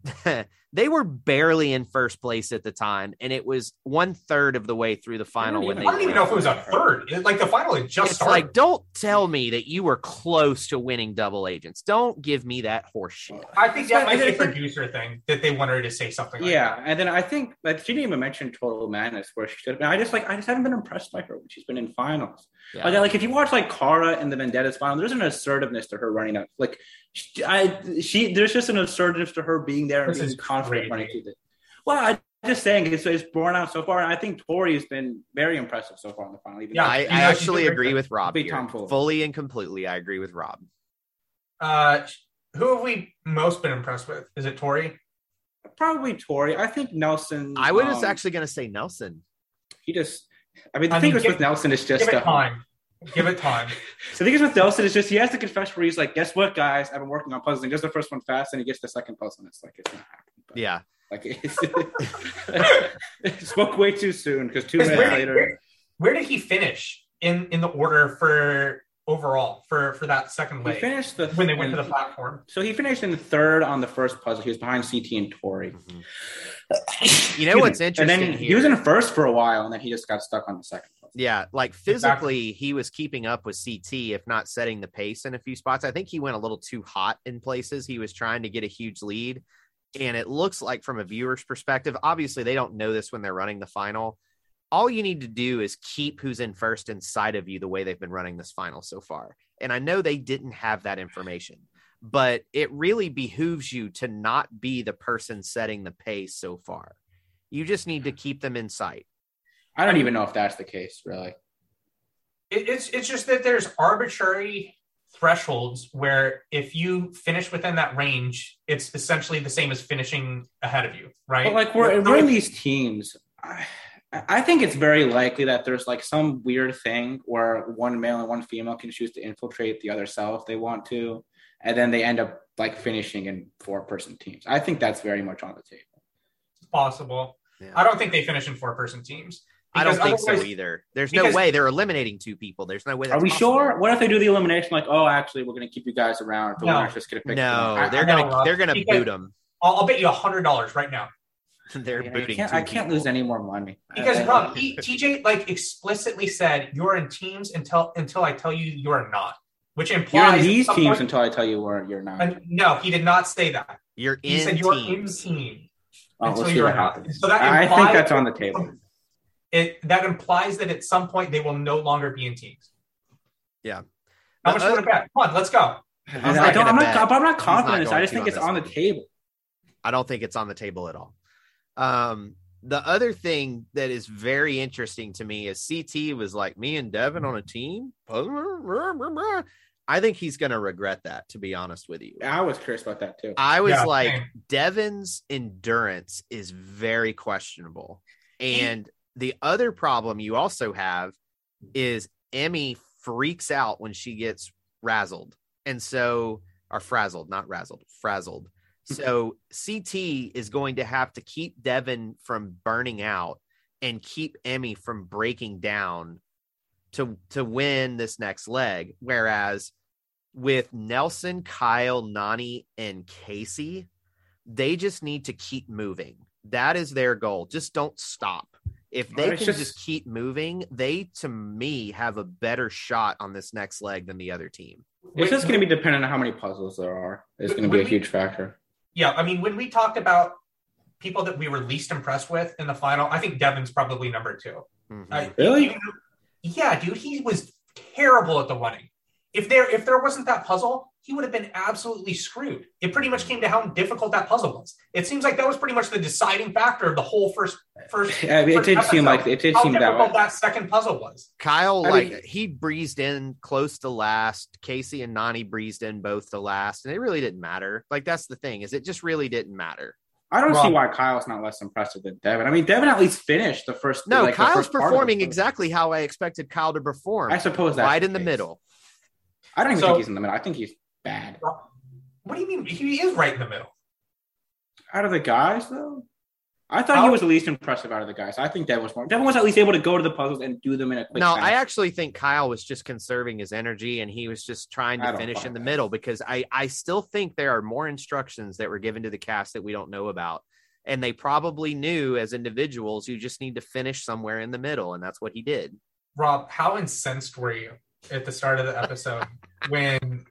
they were barely in first place at the time, and it was one third of the way through the final when even- they. I don't even know if it was a third. It- Like the final had just It's started. like, don't tell me that you were close to winning double agents. Don't give me that horse shit. I think that I might be a producer thing that they wanted to say something. Like Yeah, that. and then I think like she didn't even mention Total Madness where she should have been. I just like I just haven't been impressed by her when she's been in finals. Yeah. Like, like if you watch like Kara in the Vendettas final, there's an assertiveness to her running up. Like she, I she there's just an assertiveness to her being there and being confident crazy. running through the. Well, I'm just saying it's, it's borne out so far, and I think Tori has been very impressive so far in the final. Even Yeah, I, I actually agree with Rob. Big here. Fully and completely, I agree with Rob. Uh, who have we most been impressed with? Is it Tori? probably Tori. I think Nelson. I was um, actually going to say Nelson. he just. I mean, the I thing mean, is give- with Nelson is just Give it uh, time. Give it time. So the thing is with Nelson is just he has the confession where he's like, "Guess what, guys? I've been working on puzzles and just the first one fast." And he gets the second puzzle, and it's like it's not happening. But, Yeah. like it's spoke way too soon because two minutes where, later, where, where did he finish in in the order for overall for for that second he finished the when they went to the platform? So he finished in third on the first puzzle. He was behind CT and Tori. Mm-hmm. You know what's interesting? And interesting then he was in first for a while, and then he just got stuck on the second puzzle. Yeah, like physically, he was keeping up with CT, if not setting the pace in a few spots. I think he went a little too hot in places. He was trying to get a huge lead. And it looks like, from a viewer's perspective, obviously, they don't know this when they're running the final. All you need to do is keep who's in first inside of you the way they've been running this final so far. And I know they didn't have that information, but it really behooves you to not be the person setting the pace so far. You just need to hmm. keep them in sight. I don't even know if that's the case, really. It, it's it's just that there's arbitrary thresholds where if you finish within that range, it's essentially the same as finishing ahead of you, right? But like we're, we're in these teams. I, I think it's very likely that there's like some weird thing where one male and one female can choose to infiltrate the other cell if they want to, and then they end up like finishing in four person teams. I think that's very much on the table. it's possible. Yeah. I don't think they finish in four person teams. I don't think so either. There's no way they're eliminating two people. There's no way. That's Are we possible. sure? What if they do the elimination? Like, oh, actually, we're going to keep you guys around. The No. winner's just going to pick. No, them up. they're gonna they're gonna boot them. I'll, I'll bet you a hundred dollars right now they're I, I booting. can't, two I can't lose any more money because I- I- Rob T- TJ like explicitly said you're in teams until until I tell you you are not, which You're implies in these teams point- until I tell you where you're not. Uh, no, he did not say that. You're He in said you're teams. in team. Oh, until we'll see you're what not. happens. So that I think that's on the table. It that implies that at some point they will no longer be in teams. Yeah. How much other- want bet? Come on, let's go. He's I not don't, gonna I'm, not, I'm not confident. not. I just think it's this on the table. I don't think it's on the table at all. Um, the other thing that is very interesting to me is CT was like me and Devin on a team. I think he's going to regret that. To be honest with you, I was curious about that too. I was Yeah, like, same. Devin's endurance is very questionable. And the other problem you also have is Emmy freaks out when she gets razzled. And so, or frazzled, not razzled, frazzled. So CT is going to have to keep Devin from burning out and keep Emmy from breaking down to to win this next leg. Whereas with Nelson, Kyle, Nani, and Casey, they just need to keep moving. That is their goal. Just don't stop. If they can just, just- keep moving, they to me have a better shot on this next leg than the other team. It's just going to be dependent on how many puzzles there are. It's going to be a huge factor. Yeah, I mean, when we talked about people that we were least impressed with in the final, I think Devin's probably number 2 Mhm. I- Really? even yeah, dude, he was terrible at the running. If there if there wasn't that puzzle, he would have been absolutely screwed. It pretty much came to how difficult that puzzle was. It seems like that was pretty much the deciding factor of the whole first first. Yeah, it first did seem like it did how seem that difficult way. that second puzzle was. Kyle, I like mean- he breezed in close to last. Casey and Nani breezed in both to last, and it really didn't matter. Like that's the thing is, it just really didn't matter. I don't see Rob. why Kyle's not less impressive than Devin. I mean, Devin at least finished the first. No, like, the Kyle's first part of the performing exactly how I expected Kyle to perform, I suppose that's right in the case. middle. I don't even So- think he's in the middle. I think he's bad. What do you mean? He is right in the middle. Out of the guys, though, I thought he was the least impressive out of the guys. I think Devin was more. Devin was at least able to go to the puzzles and do them in a quick. No, fashion. I actually think Kyle was just conserving his energy and he was just trying to finish in the that. middle because I, I still think there are more instructions that were given to the cast that we don't know about. And they probably knew as individuals, you just need to finish somewhere in the middle. And that's what he did. Rob, how incensed were you at the start of the episode when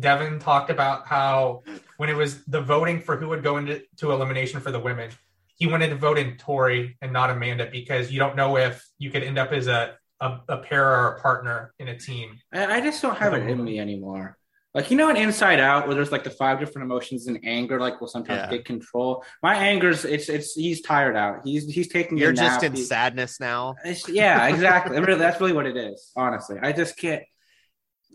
Devin talked about how when it was the voting for who would go into to elimination for the women, he wanted to vote in Tori and not Amanda because you don't know if you could end up as a a, a pair or a partner in a team. I, I just don't have it in me anymore. Like you know, in Inside Out, where there's like the five different emotions, and anger, like will sometimes Yeah. get control. My anger's it's it's he's tired out. He's he's taking. You're just nap. in He's- sadness now. It's, yeah, exactly. Really, That's really what it is. Honestly, I just can't.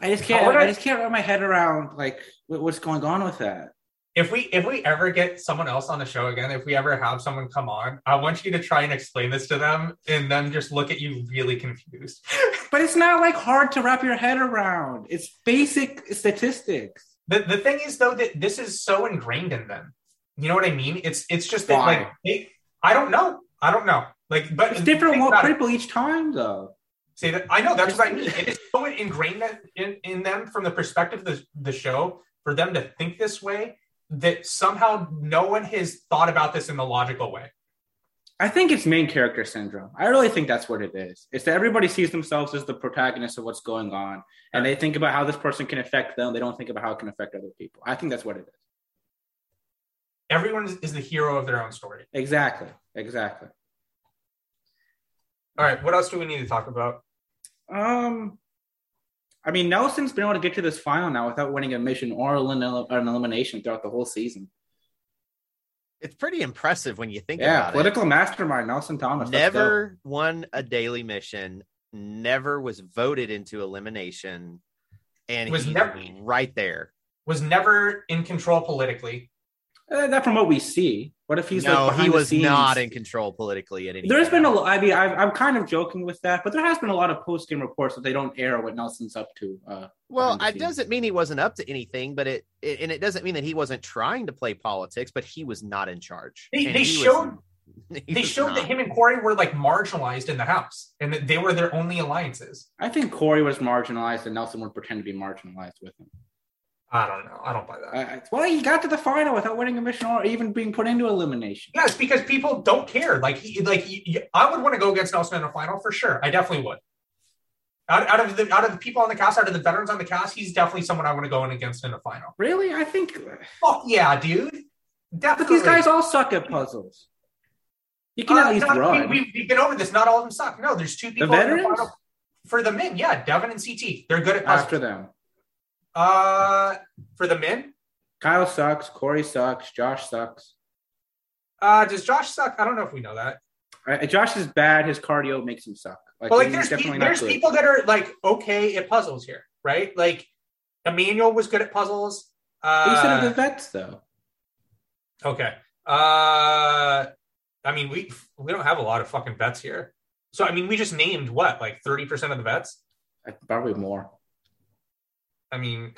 I just can't. I- I just can't wrap my head around like what's going on with that. If we if we ever get someone else on the show again, if we ever have someone come on, I want you to try and explain this to them and then just look at you really confused. But it's not like hard to wrap your head around. It's basic statistics. The the thing is though that this is so ingrained in them. You know what I mean? It's it's just that Why? like they, I don't know. I don't know. Like but It's different think it. people each time though. Say that I know that's what I mean. It is so ingrained in, in them from the perspective of the, the show for them to think this way that somehow no one has thought about this in the logical way. I think it's main character syndrome. I really think that's what it is. It's that everybody sees themselves as the protagonist of what's going on, and they think about how this person can affect them. They don't think about how it can affect other people. I think that's what it is. Everyone is, is the hero of their own story. Exactly. Exactly. All right, what else do we need to talk about? Um, I mean, Nelson's been able to get to this final now without winning a mission or an elimination throughout the whole season. It's pretty impressive when you think about it. Yeah, about political mastermind Nelson. Thomas. Never won a daily mission, never was voted into elimination, and he Was he's never- right there. Was never in control politically. Uh, not from what we see. What if he's no, like he was not in control politically at any. There's point. been a. lo- I mean, I've, I'm kind of joking with that, but there has been a lot of post game reports that they don't air what Nelson's up to. Uh, Well, it scenes. doesn't mean he wasn't up to anything, but it, it and it doesn't mean that he wasn't trying to play politics, but he was not in charge. They- they he was- showed- They showed not. that him and Corey were like marginalized in the house and that they were their only alliances. I think Corey was marginalized, and Nelson would pretend to be marginalized with him. I don't know. I don't buy that. I- well, he got to the final without winning a mission or even being put into elimination. Yes, because people don't care. Like, he, like he, I would want to go against Nelson in a final for sure. I definitely would. Out, out of the out of the people on the cast, out of the veterans on the cast, he's definitely someone I want to go in against in a final. Really, I think. Fuck yeah, dude! But Definitely. these guys all suck at puzzles. You can Uh, at least not- run. We, we, have been over this. Not all of them suck. No, there's two people in veterans? the final for the men. Yeah, Devin and CT. They're good at puzzles. after them. Uh, for the men, Kyle sucks. Corey sucks. Josh sucks. uh, does Josh suck? I don't know if we know that. Uh, Josh is bad. His cardio makes him suck. Like, But like, there's pe- there's good. people that are like okay at puzzles here, right? Like Emmanuel was good at puzzles. He said Uh, the vets though. okay. Uh, I mean, we we don't have a lot of fucking vets here. So I mean, we just named what like thirty percent of the vets. Uh, Probably more. I mean,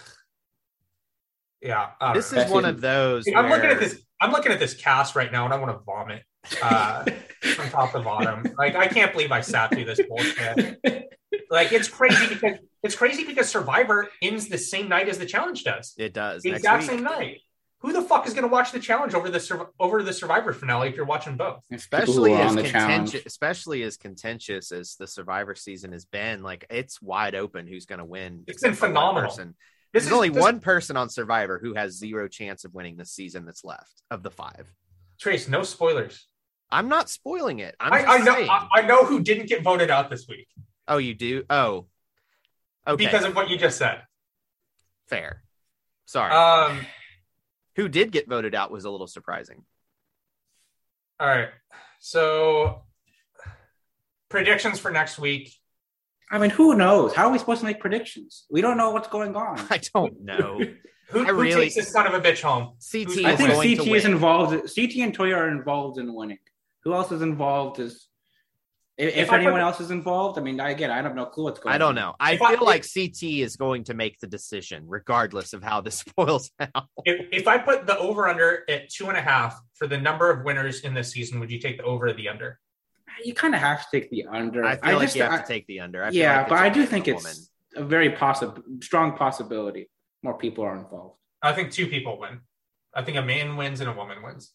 yeah. This know. is one of those. I'm looking at this. I'm looking at this cast right now, and I want to vomit uh, from top to bottom. Like I can't believe I sat through this bullshit. Like it's crazy because it's crazy because Survivor ends the same night as the challenge does. It does. The exact same night. Who the fuck is going to watch the challenge over the Sur- over the Survivor finale if you're watching both? It's people who especially as on the challenge. contentious, especially as contentious as the Survivor season has been. Like it's wide open who's going to win. It's been except for one phenomenal. person. This There's only this- one person on Survivor who has zero chance of winning this season that's left of the five. Trace, no spoilers. I'm not spoiling it. I'm I, I know. I, I know who didn't get voted out this week oh, you do? Oh, okay. because of what you just said. fair. Sorry. Um. Who did get voted out was a little surprising. All right. So predictions for next week. I mean, who knows? How are we supposed to make predictions? We don't know what's going on. I don't know. Who, I who really- takes this son of a bitch home? CT I is think CT is involved. CT and Tori are involved in winning. Who else is involved? Is If, If if anyone put- else is involved, I mean, I, again, I have no clue what's going. On. I don't on. know. I If I- feel like CT is going to make the decision, regardless of how this spoils out. If, if I put the over under at two and a half for the number of winners in this season, would you take the over or the under? You kind of have to take the under. I feel like just- you have I- to take the under. I feel yeah, like but I do think and a it's a very possible, strong possibility. More people are involved. I think two people win. I think a man wins and a woman wins.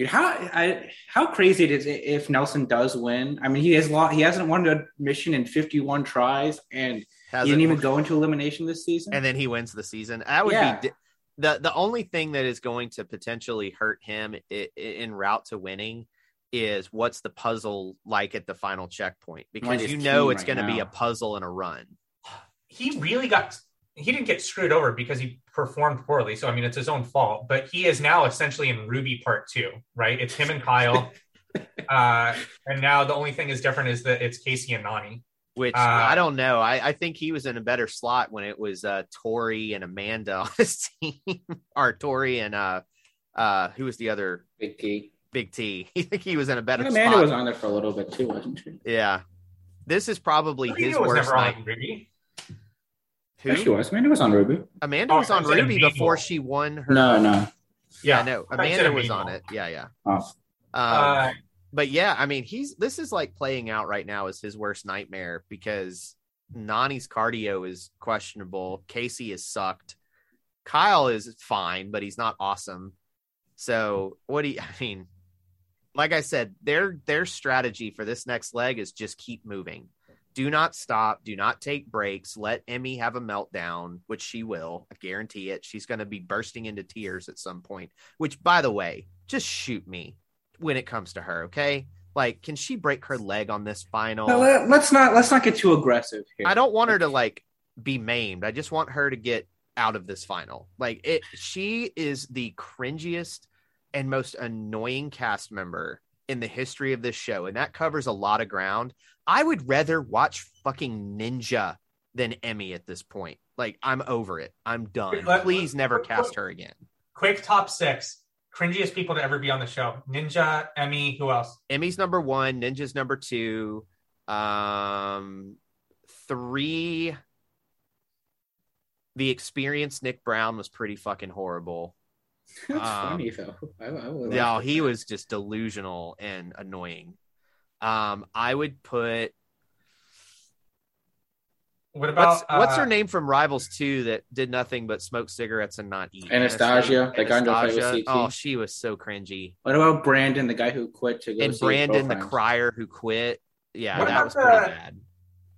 Dude, how I how crazy it is if Nelson does win. I mean, he has lost, he hasn't won a mission in 51 tries, and Has he didn't it- even go into elimination this season. and then he wins the season. That would Yeah. be the the only thing that is going to potentially hurt him i- i- in route to winning is what's the puzzle like at the final checkpoint because you know it's right going to be a puzzle and a run. He really got he didn't get screwed over because he performed poorly. So I mean it's his own fault. But he is now essentially in Ruby part two, right? It's him and Kyle. uh, and now the only thing is different is that it's Casey and Nani. Which Uh, I don't know. I, I think he was in a better slot when it was uh, Tori and Amanda on his team, or Tori and uh, uh, who was the other Big T. Big T. T? I think he was in a better think Amanda spot. was on there for a little bit too, wasn't she? yeah, this is probably Ruby his was worst never night. On Ruby. Yeah, she was. Amanda was on Ruby. Amanda Oh, was on Ruby before she won her. No, no. yeah, no. I thought Amanda was on it. Yeah, yeah. Oh. Um, Uh, but yeah, I mean, he's this is like playing out right now as his worst nightmare because Nani's cardio is questionable. Casey is sucked. Kyle is fine, but he's not awesome. So what do you? I mean, like I said, their their strategy for this next leg is just keep moving. Do not stop. Do not take breaks. Let Emmy have a meltdown, which she will. I guarantee it. She's going to be bursting into tears at some point. Which, by the way, just shoot me when it comes to her. Okay, like, can she break her leg on this final? No, let, let's not let's not get too aggressive here. I don't want her to like be maimed. I just want her to get out of this final. Like it she is the cringiest and most annoying cast member in the history of this show and that covers a lot of ground. I would rather watch fucking Ninja than Emmy at this point. Like I'm over it. I'm done. Let- Please never let- cast her again. quick top six cringiest people to ever be on the show: Ninja, Emmy, who else? Emmy's number 1, Ninja's number 2, um 3 the experience Nick Brown was pretty fucking horrible. That's Um, funny though. I, I No, he was just delusional and annoying. Um, I would put What about what's what's uh, her name from Rivals 2 that did nothing but smoke cigarettes and not eat? Anastasia, the guy in the with Anastasia. CT. Oh, she was so cringy. What about Brandon, the guy who quit to go And see his Brandon, the crier who quit. Yeah, What that about was pretty the- bad.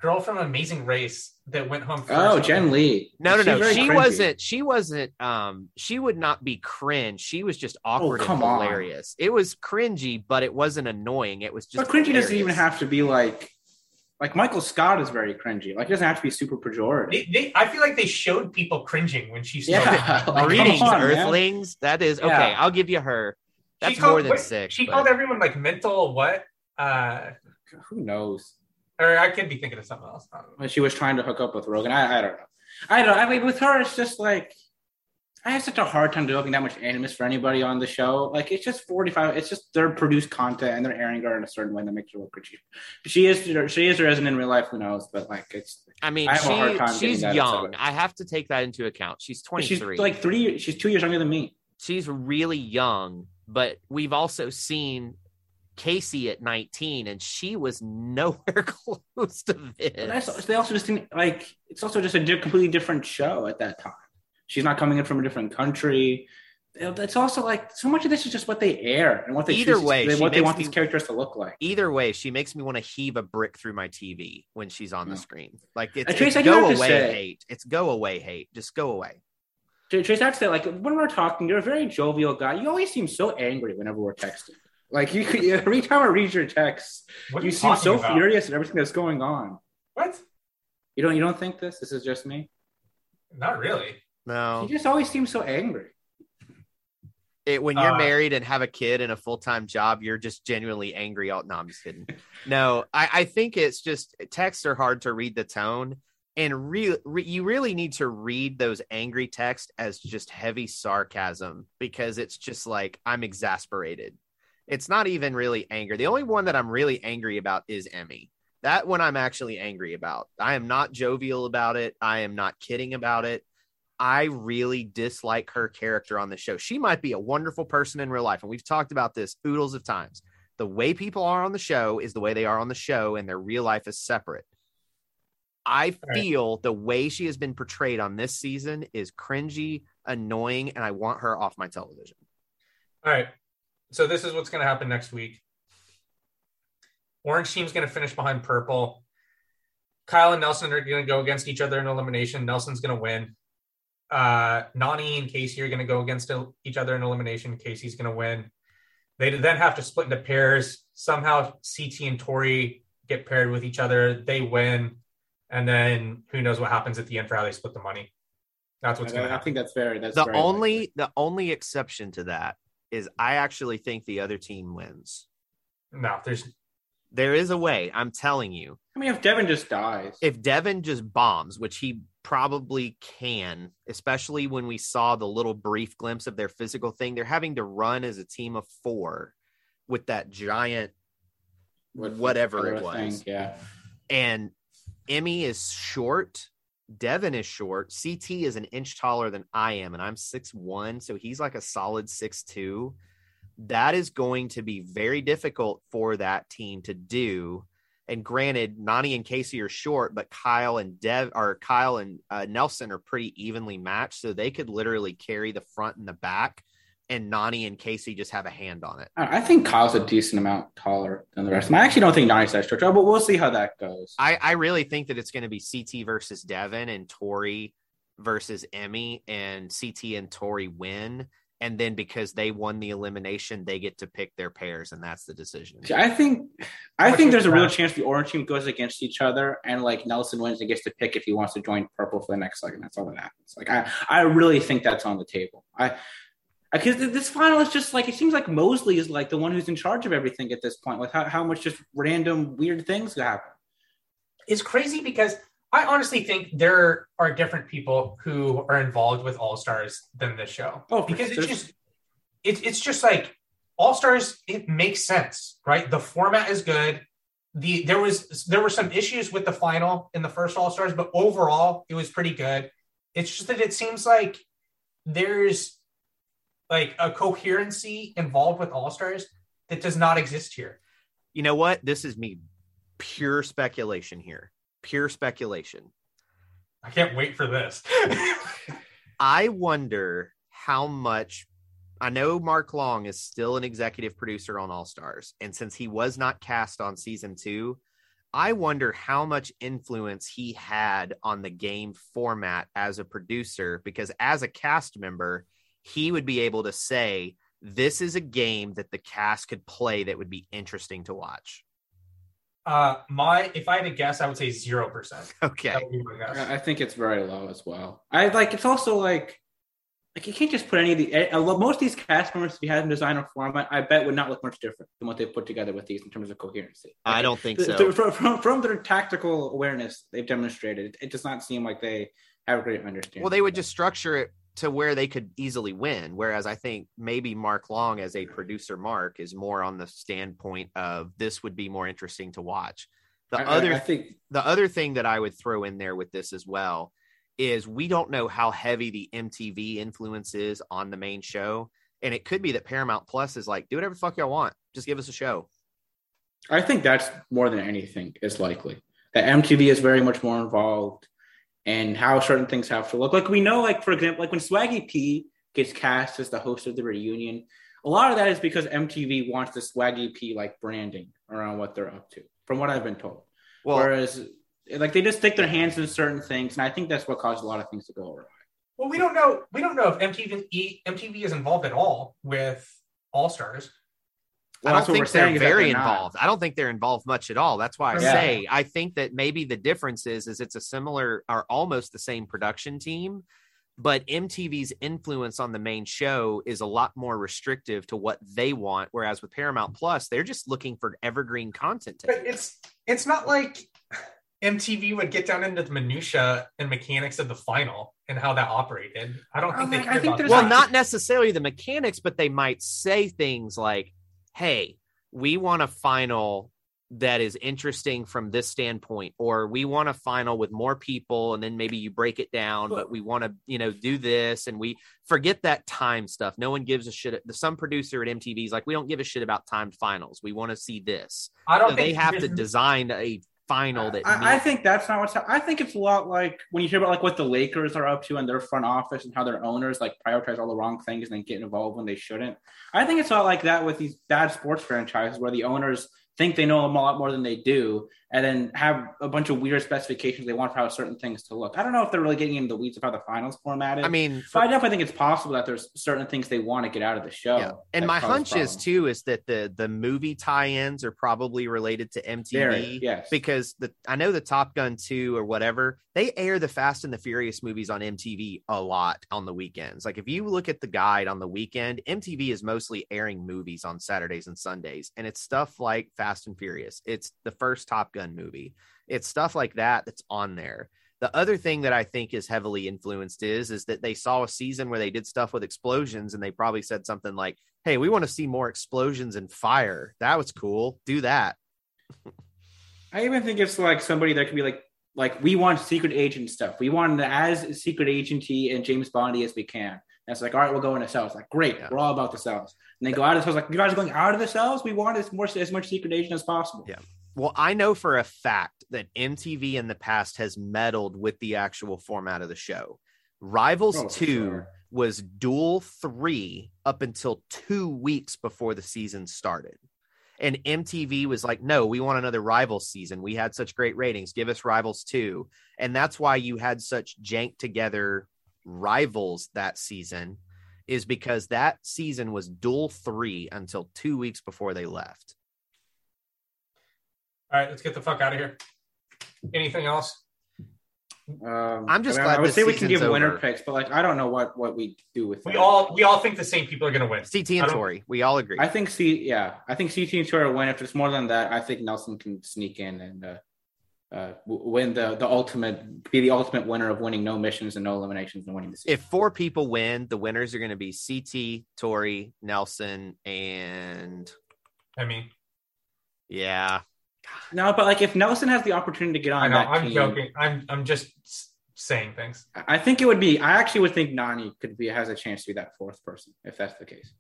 Girl from Amazing Race that went home? First? Oh, Jen Lee. No, no, no. very She cringy. wasn't. She wasn't. Um, she would not be cringe. She was just awkward and Oh, come on. hilarious. It was cringy, but it wasn't annoying. It was just. But cringy doesn't even have to be like, like Michael Scott is very cringy. Like, it doesn't have to be super pejorative. They, they, I feel like they showed people cringing when she spoke. Yeah, like, Greetings, come on, man. Earthlings. That is okay. Yeah. I'll give you her. That's called- more than what- six. She but- called everyone like mental what? Uh, Who knows? Or I could be thinking of something else. I don't know. When she was trying to hook up with Rogan, I, I don't know. I don't. I mean, with her, it's just like I have such a hard time developing that much animus for anybody on the show. Like, it's just forty five. It's just their produced content and they're airing her in a certain way that makes her look cringy. She is. She is or isn't in real life. Who knows? But like, it's I mean, I have a hard time she, she's that young. I have to take that into account. She's she's 23. like three. She's two years younger than me. she's really young, but we've also seen Casey at 19, and she was nowhere close to But this. that's, they also just didn't like. It's also just a di- completely different show at that time. She's not coming in from a different country. It's also like so much of this is just what they air and what they Either choose- way, they, what they want me- these characters to look like. Either way, she makes me want to heave a brick through my TV when she's on the screen. Like it's, Trace, it's go away say- hate. It's go away hate. Just go away. Trace, I have to say, like when we're talking, you're a very jovial guy. You always seem so angry whenever we're texting. Like you, could, every time I read your texts, What are you you seem so about? furious at everything that's going on. What? You don't, you don't think this? This is just me. Not really. No, You just always seem so angry. it, when you're Uh, married and have a kid and a full time job, you're just genuinely angry. All no, I'm just kidding. no, I, I think it's just texts are hard to read the tone, and re, re, you really need to read those angry texts as just heavy sarcasm because it's just like I'm exasperated. It's not even really anger. The only one that I'm really angry about is Emmy. That one I'm actually angry about. I am not jovial about it. I am not kidding about it. I really dislike her character on the show. She might be a wonderful person in real life, and we've talked about this oodles of times. The way people are on the show is the way they are on the show, and their real life is separate. I right. feel the way she has been portrayed on this season is cringy, annoying, and I want her off my television. All right. So this is what's going to happen next week. Orange team's going to finish behind purple. Kyle and Nelson are going to go against each other in elimination. Nelson's going to win. Uh, Nany and Casey are going to go against each other in elimination. Casey's going to win. They then have to split into pairs. Somehow CT and Tori get paired with each other. They win. And then who knows what happens at the end for how they split the money. That's what's going to I think that's very. That's the very only likely. the only exception to that is I actually think the other team wins. No, there's There is a way. I'm telling you. I mean, if Devin just dies, If Devin just bombs, which he probably can, especially when we saw the little brief glimpse of their physical thing, they're having to run as a team of four with that giant what- whatever it was. thing, yeah. and Emmy is short. Devin is short. CT is an inch taller than I am, and I'm six one, so he's like a solid six two. That is going to be very difficult for that team to do. And granted, Nani and Casey are short, but Kyle and Dev or Kyle and uh, Nelson are pretty evenly matched, so they could literally carry the front and the back, and Nani and Casey just have a hand on it. I I think Kyle's a decent amount taller than the rest. of them. I actually don't think Nani's that short, but we'll see how that goes. I, I really think that it's going to be CT versus Devin and Tori versus Emmy, and CT and Tori win. And then because they won the elimination, they get to pick their pairs, and that's the decision. See, I think I What think there's a real chance the orange team goes against each other, and like Nelson wins and gets to pick if he wants to join purple for the next second. That's all that happens. Like I, I really think that's on the table. I because this final is just like it seems like Mosley is like the one who's in charge of everything at this point. Like how, how much just random weird things happen. it's crazy because I honestly think there are different people who are involved with All Stars than this show. Oh, because it's just it's it's just like All Stars. It makes sense, right? The format is good. The there was there were some issues with the final in the first All Stars, but overall it was pretty good. It's just that it seems like there's like a coherency involved with All Stars that does not exist here. You know what? This is me pure speculation here. Pure speculation. I can't wait for this. I wonder how much. I know Mark Long is still an executive producer on All Stars, and since he was not cast on season two, I wonder how much influence he had on the game format as a producer. Because as a cast member, he would be able to say, "This is a game that the cast could play that would be interesting to watch." Uh, my if I had to guess, I would say zero percent. Okay. That would be my guess. I I think it's very low as well. I like it's also like like you can't just put any of the a lot- most of these cast members if you had them design a format, I bet would not look much different than what they put together with these in terms of coherency. I don't think th- so. th- From, from, from their tactical awareness they've demonstrated, it does not seem like they have a great understanding. Well, they would just structure it to where they could easily win. Whereas I think maybe Mark Long, as a producer, Mark is more on the standpoint of this would be more interesting to watch. The I- other I think the other thing that I would throw in there with this as well is we don't know how heavy the MTV influence is on the main show. And it could be that Paramount Plus is like, do whatever the fuck y'all want. Just give us a show. I think that's more than anything is likely. That MTV is very much more involved and how certain things have to look. Like we know, like for example, like when Swaggy P gets cast as the host of the reunion, a lot of that is because MTV wants the Swaggy P like branding around what they're up to, from what I've been told. Well, Whereas like they just stick their hands in certain things, and I think that's what caused a lot of things to go awry. Well, we don't know. We don't know if MTV E- MTV is involved at all with All Stars. Well, I don't think they're saying is that very they're not. involved. I don't think they're involved much at all. That's why I Yeah. say I think that maybe the difference is is it's a similar or almost the same production team, but MTV's influence on the main show is a lot more restrictive to what they want. Whereas with Paramount Plus, they're just looking for evergreen content. To But it's it's not like MTV would get down into the minutia and mechanics of the final and how that operated. I don't think Oh, they like, care I think about that. well, not necessarily the mechanics, but they might say things like, hey, we want a final that is interesting from this standpoint or we want a final with more people and then maybe you break it down but we want to you know do this and we forget that time stuff. No one gives a shit. The some producer at mtv is like we don't give a shit about timed finals. We want to see this. I don't so think they have to design a final that I, I think that's not what's. I think it's a lot like when you hear about like what the Lakers are up to and their front office and how their owners like prioritize all the wrong things and then get involved when they shouldn't. I think it's a lot like that with these bad sports franchises where the owners think they know them a lot more than they do and then have a bunch of weird specifications they want for how certain things to look. I don't know if they're really getting into the weeds of how the finals formatted. i mean but I definitely think it's possible that there's certain things they want to get out of the show. Yeah. And my hunch is too is that the the movie tie-ins are probably related to MTV yes. because the I know the Top Gun 2 or whatever, they air the Fast and the Furious movies on MTV a lot on the weekends. Like if you look at the guide on the weekend, MTV is mostly airing movies on Saturdays and Sundays and it's stuff like Fast and Furious. It's the first Top Gun movie. It's stuff like that that's on there. The other thing that I think is heavily influenced is is that they saw a season where they did stuff with explosions and they probably said something like, "Hey, we want to see more explosions and fire. That was cool. Do that." I even think it's like somebody that could be like, like we want secret agent stuff. We want as secret agenty and James Bondy as we can. And it's like, all right, we'll go into cells. Like, great, Yeah. we're all about the cells. And they go out of the cells. Like, you guys are going out of the cells. We want as more as much secret agent as possible. Yeah. Well, I know for a fact that MTV in the past has meddled with the actual format of the show. Rivals Oh, 2 sure. was Duel 3 up until 2 weeks before the season started. And MTV was like, "No, we want another Rivals season. We had such great ratings. Give us Rivals 2." And that's why you had such jank together Rivals that season is because that season was Duel 3 until 2 weeks before they left. All right, let's get the fuck out of here. Anything else? Um, I'm just I, mean, glad I would say we can season's give winner picks, but like I don't know what what we do with We that. all we all think the same people are going to win. CT and don't- Tori, we all agree. I think C yeah, I think CT and Tori win. If it's more than that, I think Nelson can sneak in and uh, uh, win the the ultimate, be the ultimate winner of winning no missions and no eliminations and winning the season. if four people win, the winners are going to be CT, Tori, Nelson, and I mean, yeah, no, but like if Nelson has the opportunity to get on I know. that I'm team, joking. I'm I'm just saying things. I think it would be. I actually would think Nani could be has a chance to be that fourth person if that's the case.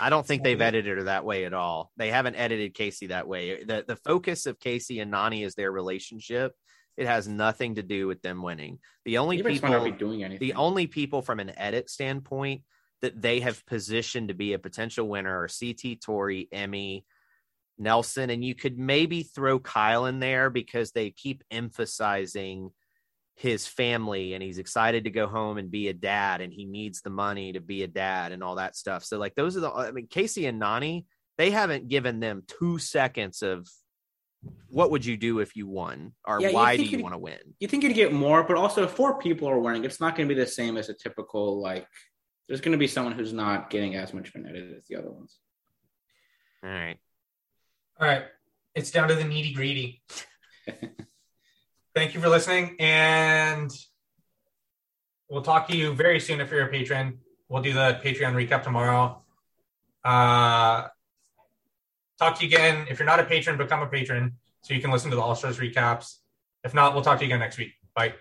I don't think they've edited her that way at all. They haven't edited Casey that way. The the focus of Casey and Nani is their relationship. It has nothing to do with them winning. The only He might be people doing anything. the only people from an edit standpoint that they have positioned to be a potential winner are CT, Tori, Emmy, Nelson, and you could maybe throw Kyle in there because they keep emphasizing his family and he's excited to go home and be a dad and he needs the money to be a dad and all that stuff. So like those are the I mean Casey and Nani, they haven't given them 2 seconds of what would you do if you won or Yeah, you why do you want to win? you think you'd get more, but also if four people are winning, it's not going to be the same as a typical like. There's going to be someone who's not getting as much of an edit as the other ones. All right. All right, it's down to the needy greedy. Thank you for listening, and we'll talk to you very soon if you're a patron. We'll do the Patreon recap tomorrow. Uh, talk to you again. If you're not a patron, become a patron so you can listen to the All Stars recaps. If not, we'll talk to you again next week. Bye.